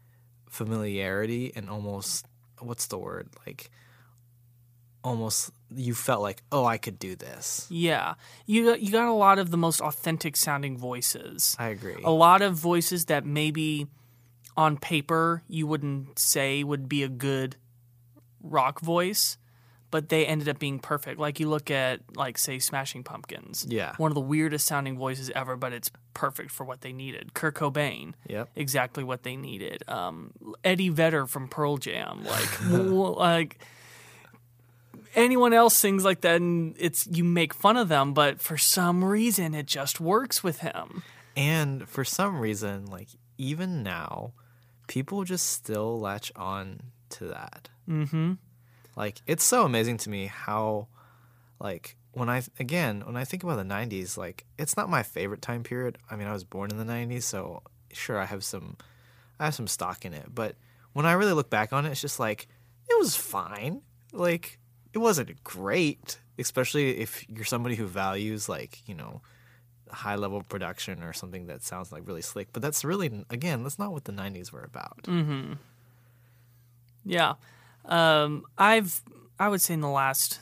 familiarity and almost what's the word like almost you felt like oh i could do this Yeah, you got- you got a lot of the most authentic sounding voices. i agree A lot of voices that maybe on paper you wouldn't say would be a good rock voice, but they ended up being perfect. Like you look at like say Smashing Pumpkins. Yeah. One of the weirdest sounding voices ever, but it's perfect for what they needed. Kurt Cobain. Yep. Exactly what they needed. Um, Eddie Vedder from Pearl Jam. Like like anyone else sings like that and it's you make fun of them but for some reason it just works with him. And for some reason like even now people just still latch on to that. Mm-hmm. Like it's so amazing to me how like when i again when i think about the 90s like it's not my favorite time period. I mean i was born in the 90s so sure i have some i have some stock in it. But when i really look back on it it's just like it was fine. Like it wasn't great especially if you're somebody who values like you know high level production or something that sounds like really slick but that's really again that's not what the 90s were about Yeah. Um, I've, I would say in the last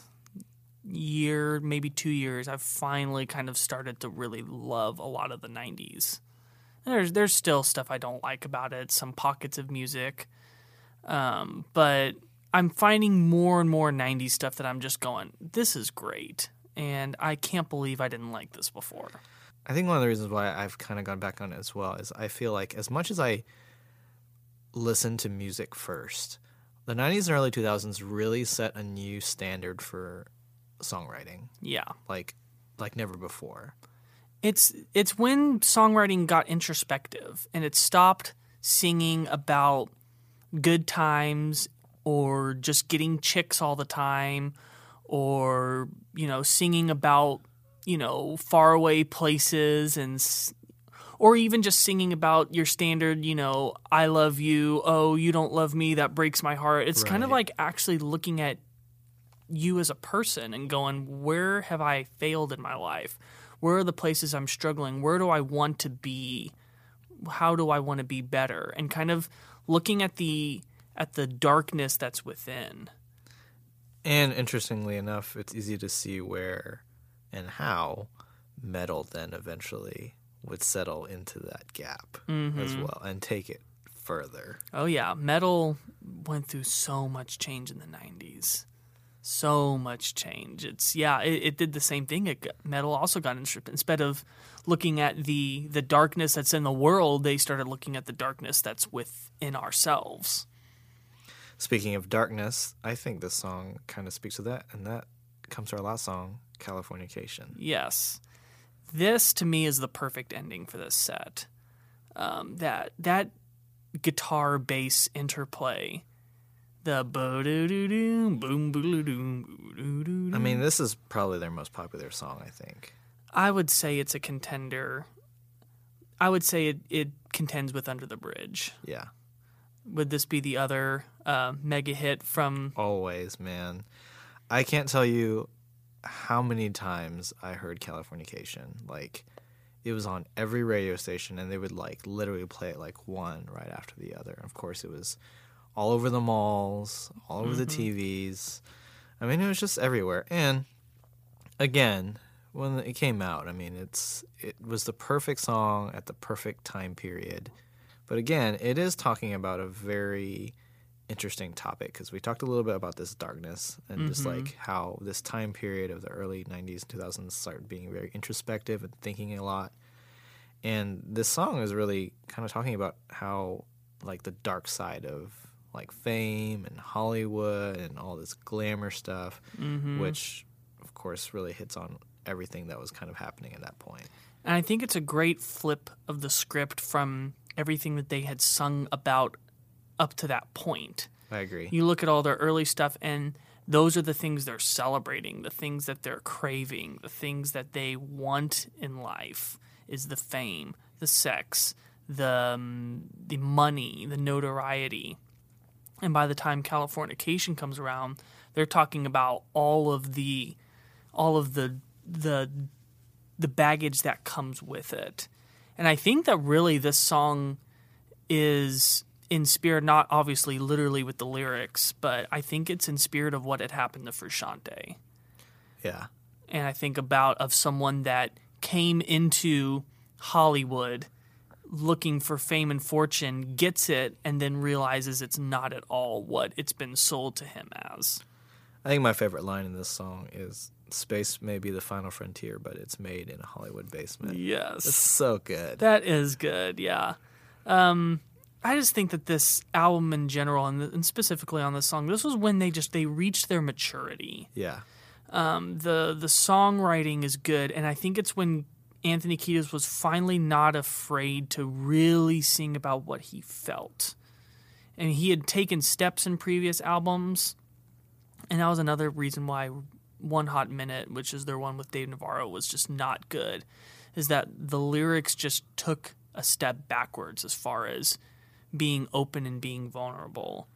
year, maybe two years, I've finally kind of started to really love a lot of the 90s. There's, there's still stuff I don't like about it, some pockets of music. Um, but I'm finding more and more 90s stuff that I'm just going, this is great. And I can't believe I didn't like this before. I think one of the reasons why I've kind of gone back on it as well is I feel like as much as I listen to music first, the 90s and early 2000s really set a new standard for songwriting, Yeah. like like never before. It's it's when songwriting got introspective and it stopped singing about good times or just getting chicks all the time or you know singing about you know faraway places and or even just singing about your standard you know I love you oh you don't love me that breaks my heart it's kind of like actually looking at you as a person and going, where have I failed in my life? Where are the places I'm struggling? Where do I want to be? How do I want to be better? And kind of looking at the at the darkness that's within. And interestingly enough, it's easy to see where and how metal then eventually would settle into that gap as mm-hmm. well and take it further. Oh yeah, metal went through so much change in the 90s. So much change. It's yeah, it, it did the same thing. It got, metal also got instructed. Instead of looking at the the darkness that's in the world, they started looking at the darkness that's within ourselves. Speaking of darkness, I think this song kind of speaks to that, and that comes to our last song, Californication. Yes. This to me is the perfect ending for this set. Um, that that guitar bass interplay, the bo doo doo doo boom boo doo doo I mean, this is probably their most popular song, I think. I would say it's a contender. I would say it, it contends with Under the Bridge. Yeah. Would this be the other uh, mega hit from? Always, man. I can't tell you how many times I heard Californication. Like, it was on every radio station, and they would like literally play it like one right after the other. And Of course, it was all over the malls, all over the TVs. I mean, it was just everywhere. And again, when it came out, I mean, it's it was the perfect song at the perfect time period. But again, it is talking about a very interesting topic because we talked a little bit about this darkness and just mm-hmm. like how this time period of the early 90s and 2000s started being very introspective and thinking a lot. And this song is really kind of talking about how like the dark side of like fame and Hollywood and all this glamour stuff, mm-hmm. which of course really hits on everything that was kind of happening at that point. And I think it's a great flip of the script from everything that they had sung about up to that point. I agree. You look at all their early stuff, and those are the things they're celebrating, the things that they're craving, the things that they want in life is the fame, the sex, the um, the money, the notoriety. And by the time Californication comes around, they're talking about all of the all of the the the baggage that comes with it. And I think that really this song is in spirit, not obviously literally with the lyrics, but I think it's in spirit of what had happened to Frusciante. Yeah. And I think about of someone that came into Hollywood looking for fame and fortune, gets it, and then realizes it's not at all what it's been sold to him as. I think my favorite line in this song is space may be the final frontier, but it's made in a Hollywood basement. Yes. It's so good. That is good, yeah. Um, I just think that this album in general, and, and specifically on this song, this was when they just they reached their maturity. yeah. the The songwriting is good, and I think it's when Anthony Kiedis was finally not afraid to really sing about what he felt, and he had taken steps in previous albums, and that was another reason why One Hot Minute, which is their one with Dave Navarro, was just not good. Is that the lyrics just took a step backwards as far as being open and being vulnerable.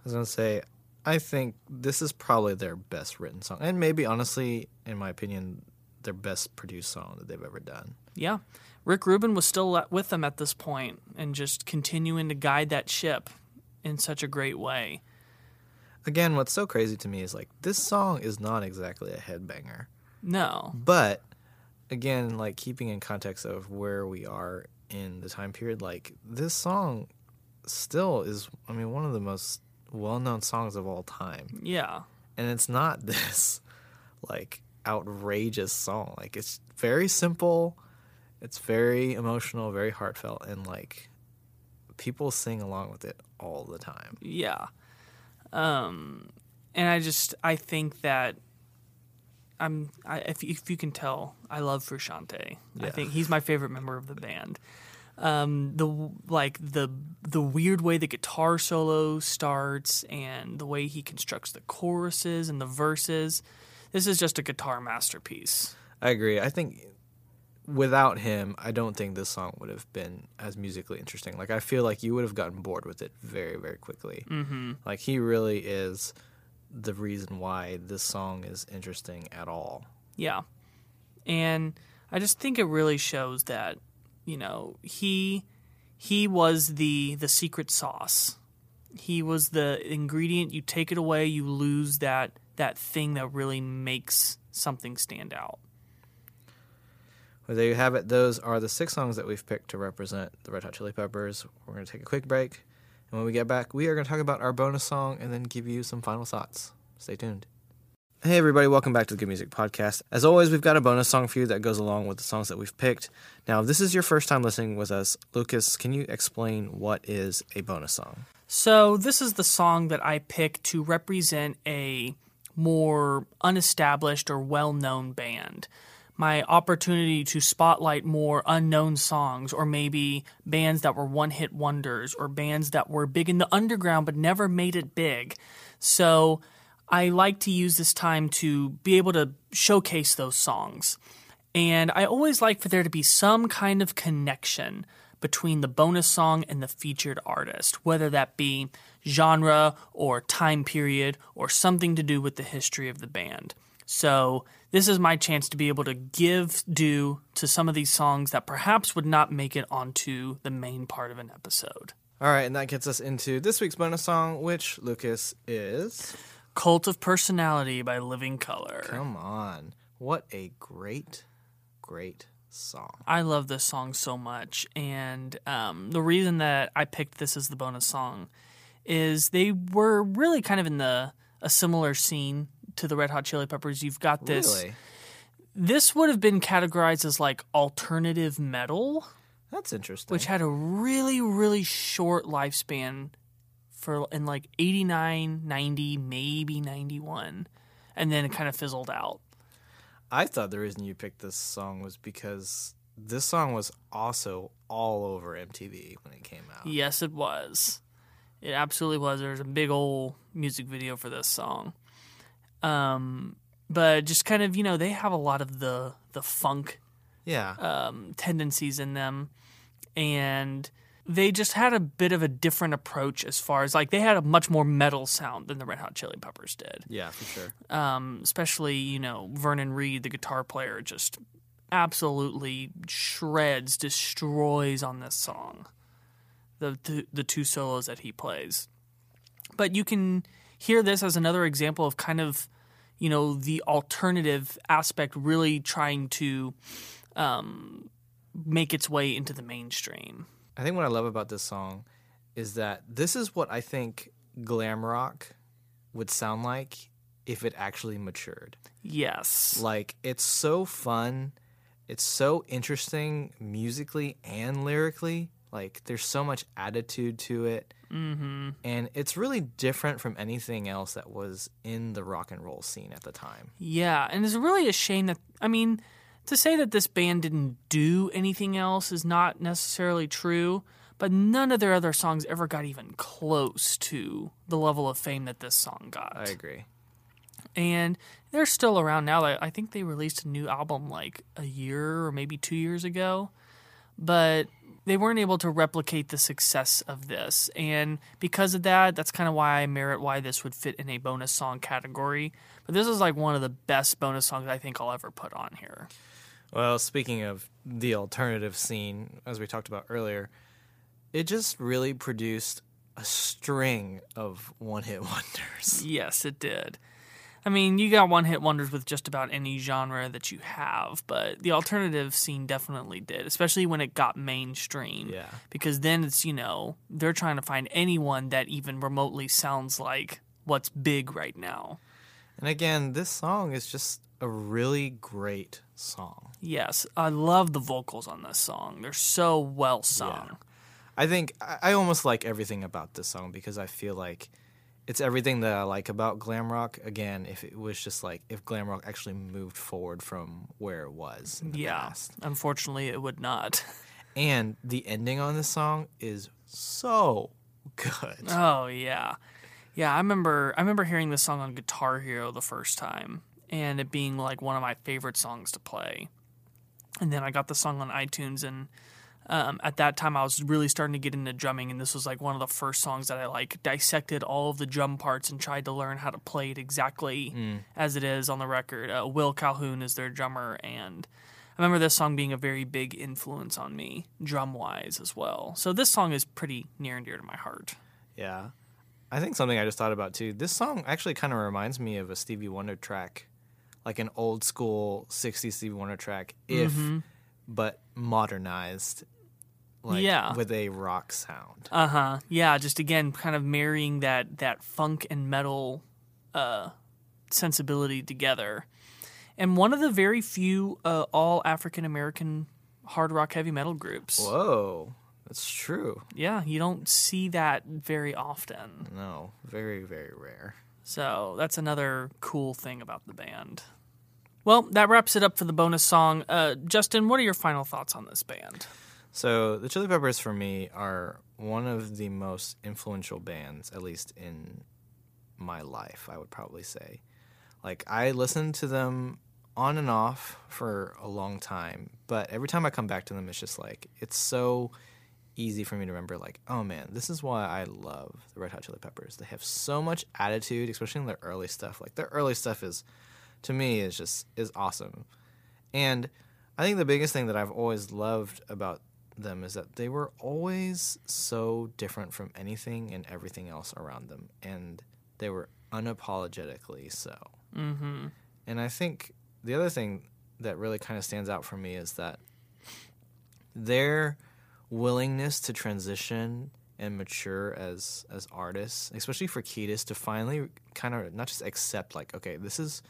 I was gonna say, I think this is probably their best written song, and maybe honestly, in my opinion, their best produced song that they've ever done. Yeah. Rick Rubin was still with them at this point and just continuing to guide that ship in such a great way. Again, what's so crazy to me is like this song is not exactly a headbanger, No. but again, like keeping in context of where we are in the time period, like this song still is, I mean, one of the most well-known songs of all time. Yeah. and it's not this like outrageous song like it's very simple it's very emotional very heartfelt and like people sing along with it all the time Yeah. Um, and I just I think that I'm I, if if you can tell I love Frusciante. I think he's my favorite member of the band. Um, the like the the weird way the guitar solo starts and the way he constructs the choruses and the verses. This is just a guitar masterpiece. i agree i think without him i don't think this song would have been as musically interesting like i feel like you would have gotten bored with it very very quickly mm-hmm. like he really is the reason why this song is interesting at all Yeah. And I just think it really shows that, you know, he he was the the secret sauce. He was the ingredient you take it away, you lose that that thing that really makes something stand out. Well, there you have it. Those are the six songs that we've picked to represent the Red Hot Chili Peppers. We're going to take a quick break. And when we get back, we are going to talk about our bonus song and then give you some final thoughts. Stay tuned. Hey, everybody, welcome back to the Good Music Podcast. As always, we've got a bonus song for you that goes along with the songs that we've picked. Now, if this is your first time listening with us, Lucas, can you explain what is a bonus song? So, this is the song that I picked to represent a more unestablished or well known band. My opportunity to spotlight more unknown songs, or maybe bands that were one hit wonders, or bands that were big in the underground but never made it big. So, I like to use this time to be able to showcase those songs. And I always like for there to be some kind of connection between the bonus song and the featured artist, whether that be genre or time period or something to do with the history of the band. So, this is my chance to be able to give due to some of these songs that perhaps would not make it onto the main part of an episode. All right, and that gets us into this week's bonus song, which, Lucas, is. Cult of Personality by Living Colour. Come on. What a great, great song. I love this song so much. And um, the reason that I picked this as the bonus song is they were really kind of in the a similar scene to the Red Hot Chili Peppers. You've got this. Really? This would have been categorized as like alternative metal, That's interesting. which had a really, really short lifespan for in like 89, 90, maybe 91. And then it kind of fizzled out. I thought the reason you picked this song was because this song was also all over MTV when it came out. Yes, it was. It absolutely was. There's a big old music video for this song. Um, but just kind of, you know, they have a lot of the the funk Yeah. um, tendencies in them, and they just had a bit of a different approach as far as like they had a much more metal sound than the Red Hot Chili Peppers did. yeah, for sure. Um, especially, you know, Vernon Reid, the guitar player, just absolutely shreds, destroys on this song. The, the the two solos that he plays, but you can hear this as another example of kind of, you know, the alternative aspect really trying to um, make its way into the mainstream. I think what I love about this song is that this is what I think glam rock would sound like if it actually matured. Yes. Like it's so fun, it's so interesting musically and lyrically. Like there's so much attitude to it. Mm-hmm. And it's really different from anything else that was in the rock and roll scene at the time. Yeah, and it's really a shame that I mean, to say that this band didn't do anything else is not necessarily true, but none of their other songs ever got even close to the level of fame that this song got. I agree. And they're still around now. I think they released a new album like a year or maybe 2 years ago, but they weren't able to replicate the success of this. And because of that, that's kind of why I merit why this would fit in a bonus song category. But this is like one of the best bonus songs I think I'll ever put on here. Well, speaking of the alternative scene, as we talked about earlier, it just really produced a string of one hit wonders. Yes, it did. I mean, you got one hit wonders with just about any genre that you have, but the alternative scene definitely did, especially when it got mainstream. Yeah. Because then it's, you know, they're trying to find anyone that even remotely sounds like what's big right now. And again, this song is just a really great song. Yes, I love the vocals on this song. They're so well sung. I think I I almost like everything about this song because I feel like it's everything that I like about glam rock. Again, if it was just like if glam rock actually moved forward from where it was in the Yeah. past. Unfortunately, it would not. And the ending on this song is so good. Oh yeah, yeah. I remember. I remember hearing this song on Guitar Hero the first time, and it being like one of my favorite songs to play. And then I got the song on iTunes, and um, at that time I was really starting to get into drumming, and this was like one of the first songs that I like dissected all of the drum parts and tried to learn how to play it exactly as it is on the record. Uh, Will Calhoun is their drummer, and I remember this song being a very big influence on me, drum wise as well. So this song is pretty near and dear to my heart. Yeah. I think something I just thought about too. This song actually kind of reminds me of a Stevie Wonder track, like an old school 60s Stevie Wonder track, if but modernized, like Yeah. with a rock sound. Uh huh. Yeah, just again, kind of marrying that that funk and metal uh, sensibility together. And one of the very few uh, all African American hard rock heavy metal groups. Whoa, that's true. Yeah, you don't see that very often. No, very very rare. So that's another cool thing about the band. Well, that wraps it up for the bonus song. Uh, Justin, what are your final thoughts on this band? So the Chili Peppers for me are one of the most influential bands, at least in my life. I would probably say, like I listened to them on and off for a long time, but every time I come back to them, it's just like it's so easy for me to remember like oh man this is why i love the red hot chili peppers. They have so much attitude especially in their early stuff. Like their early stuff is to me is just is awesome. And i think the biggest thing that i've always loved about them is that they were always so different from anything and everything else around them and they were unapologetically so Mm-hmm. and i think the other thing that really kind of stands out for me is that their willingness to transition and mature as as artists, especially for Kiedis to finally kind of not just accept like, okay, this is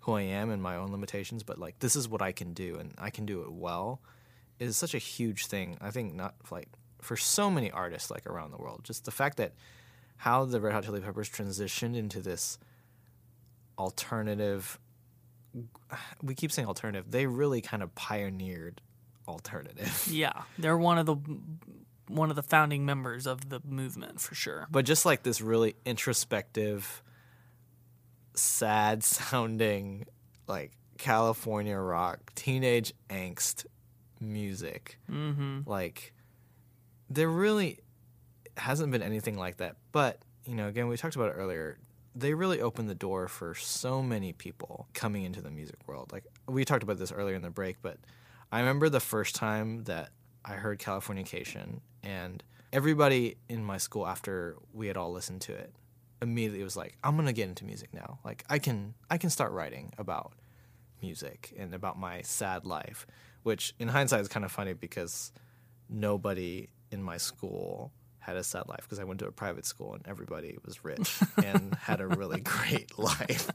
who I am and my own limitations, but like this is what I can do and I can do it well, is such a huge thing. I think not like for so many artists like around the world. Just the fact that how the Red Hot Chili Peppers transitioned into this alternative we keep saying alternative. They really kind of pioneered alternative. Yeah, they're one of the one of the founding members of the movement for sure. but just like this really introspective, sad sounding, like California rock, teenage angst music. Mm-hmm. Like, there really hasn't been anything like that. But, you know, again, we talked about it earlier. They really opened the door for so many people coming into the music world. Like, we talked about this earlier in the break, but I remember the first time that I heard Californication, and everybody in my school, after we had all listened to it, immediately was like, "I'm gonna get into music now. Like, I can, I can start writing about music and about my sad life." Which, in hindsight, is kind of funny because nobody in my school had a set life because I went to a private school and everybody was rich and had a really great life.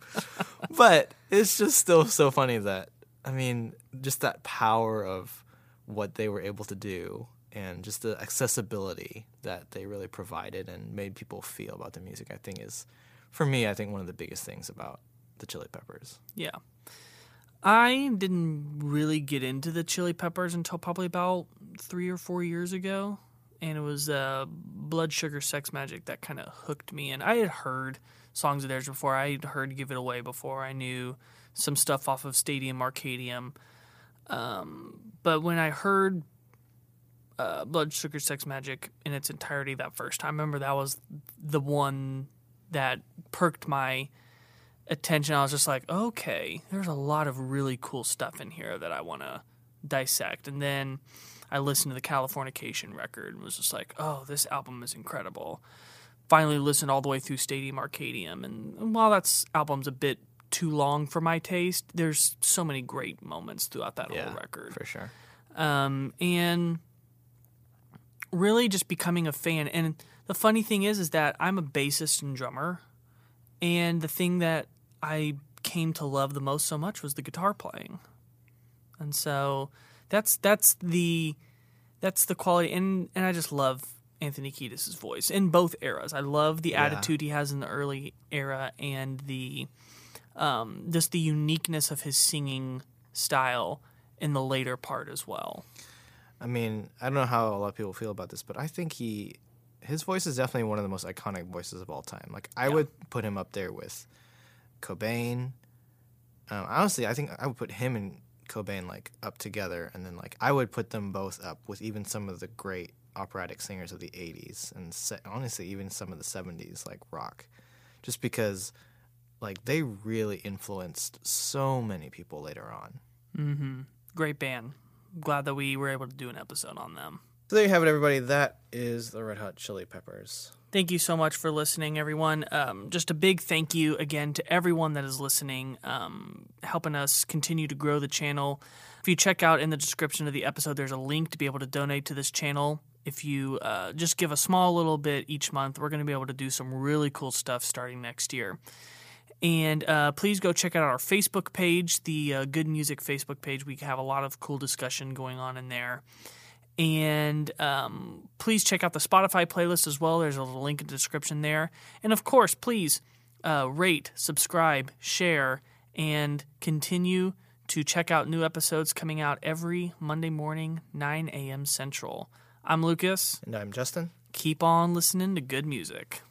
But it's just still so funny that I mean, just that power of what they were able to do and just the accessibility that they really provided and made people feel about the music, I think is, for me, I think one of the biggest things about the Chili Peppers. Yeah. I didn't really get into the Chili Peppers until probably about three or four years ago. And it was uh, Blood Sugar Sex Magik that kind of hooked me in. I had heard songs of theirs before. I had heard Give It Away before. I knew some stuff off of Stadium Arcadium. Um, but when I heard uh, Blood Sugar Sex Magik in its entirety that first time, I remember that was the one that perked my attention. I was just like, okay, there's a lot of really cool stuff in here that I want to dissect. And then I listened to the Californication record and was just like, oh, this album is incredible. Finally listened all the way through Stadium Arcadium. And, while that album's a bit too long for my taste, there's so many great moments throughout that whole record for sure. um, and really just becoming a fan. And the funny thing is, is that I'm a bassist and drummer, and the thing that I came to love the most so much was the guitar playing, and so that's that's the that's the quality, and and I just love Anthony Kiedis' voice in both eras. I love the attitude he has in the early era and the um, just the uniqueness of his singing style in the later part as well. I mean, I don't know how a lot of people feel about this, but I think he, his voice is definitely one of the most iconic voices of all time. Like, I would put him up there with Cobain. Um, honestly, I think I would put him and Cobain like up together, and then like I would put them both up with even some of the great operatic singers of the '80s, and se- honestly, even some of the '70s, like rock, just because like they really influenced so many people later on. Mm-hmm. Great band. Glad that we were able to do an episode on them. So there you have it, everybody. That is the Red Hot Chili Peppers. Thank you so much for listening, everyone. Um, just a big thank you again to everyone that is listening, um, helping us continue to grow the channel. If you check out in the description of the episode, there's a link to be able to donate to this channel. If you uh, just give a small little bit each month, we're going to be able to do some really cool stuff starting next year. And uh, please go check out our Facebook page, the uh, Good Music Facebook page. We have a lot of cool discussion going on in there. And um, please check out the Spotify playlist as well. There's a link in the description there. And of course, please uh, rate, subscribe, share, and continue to check out new episodes coming out every Monday morning, 9 a.m. Central. I'm Lucas. And I'm Justin. Keep on listening to good music.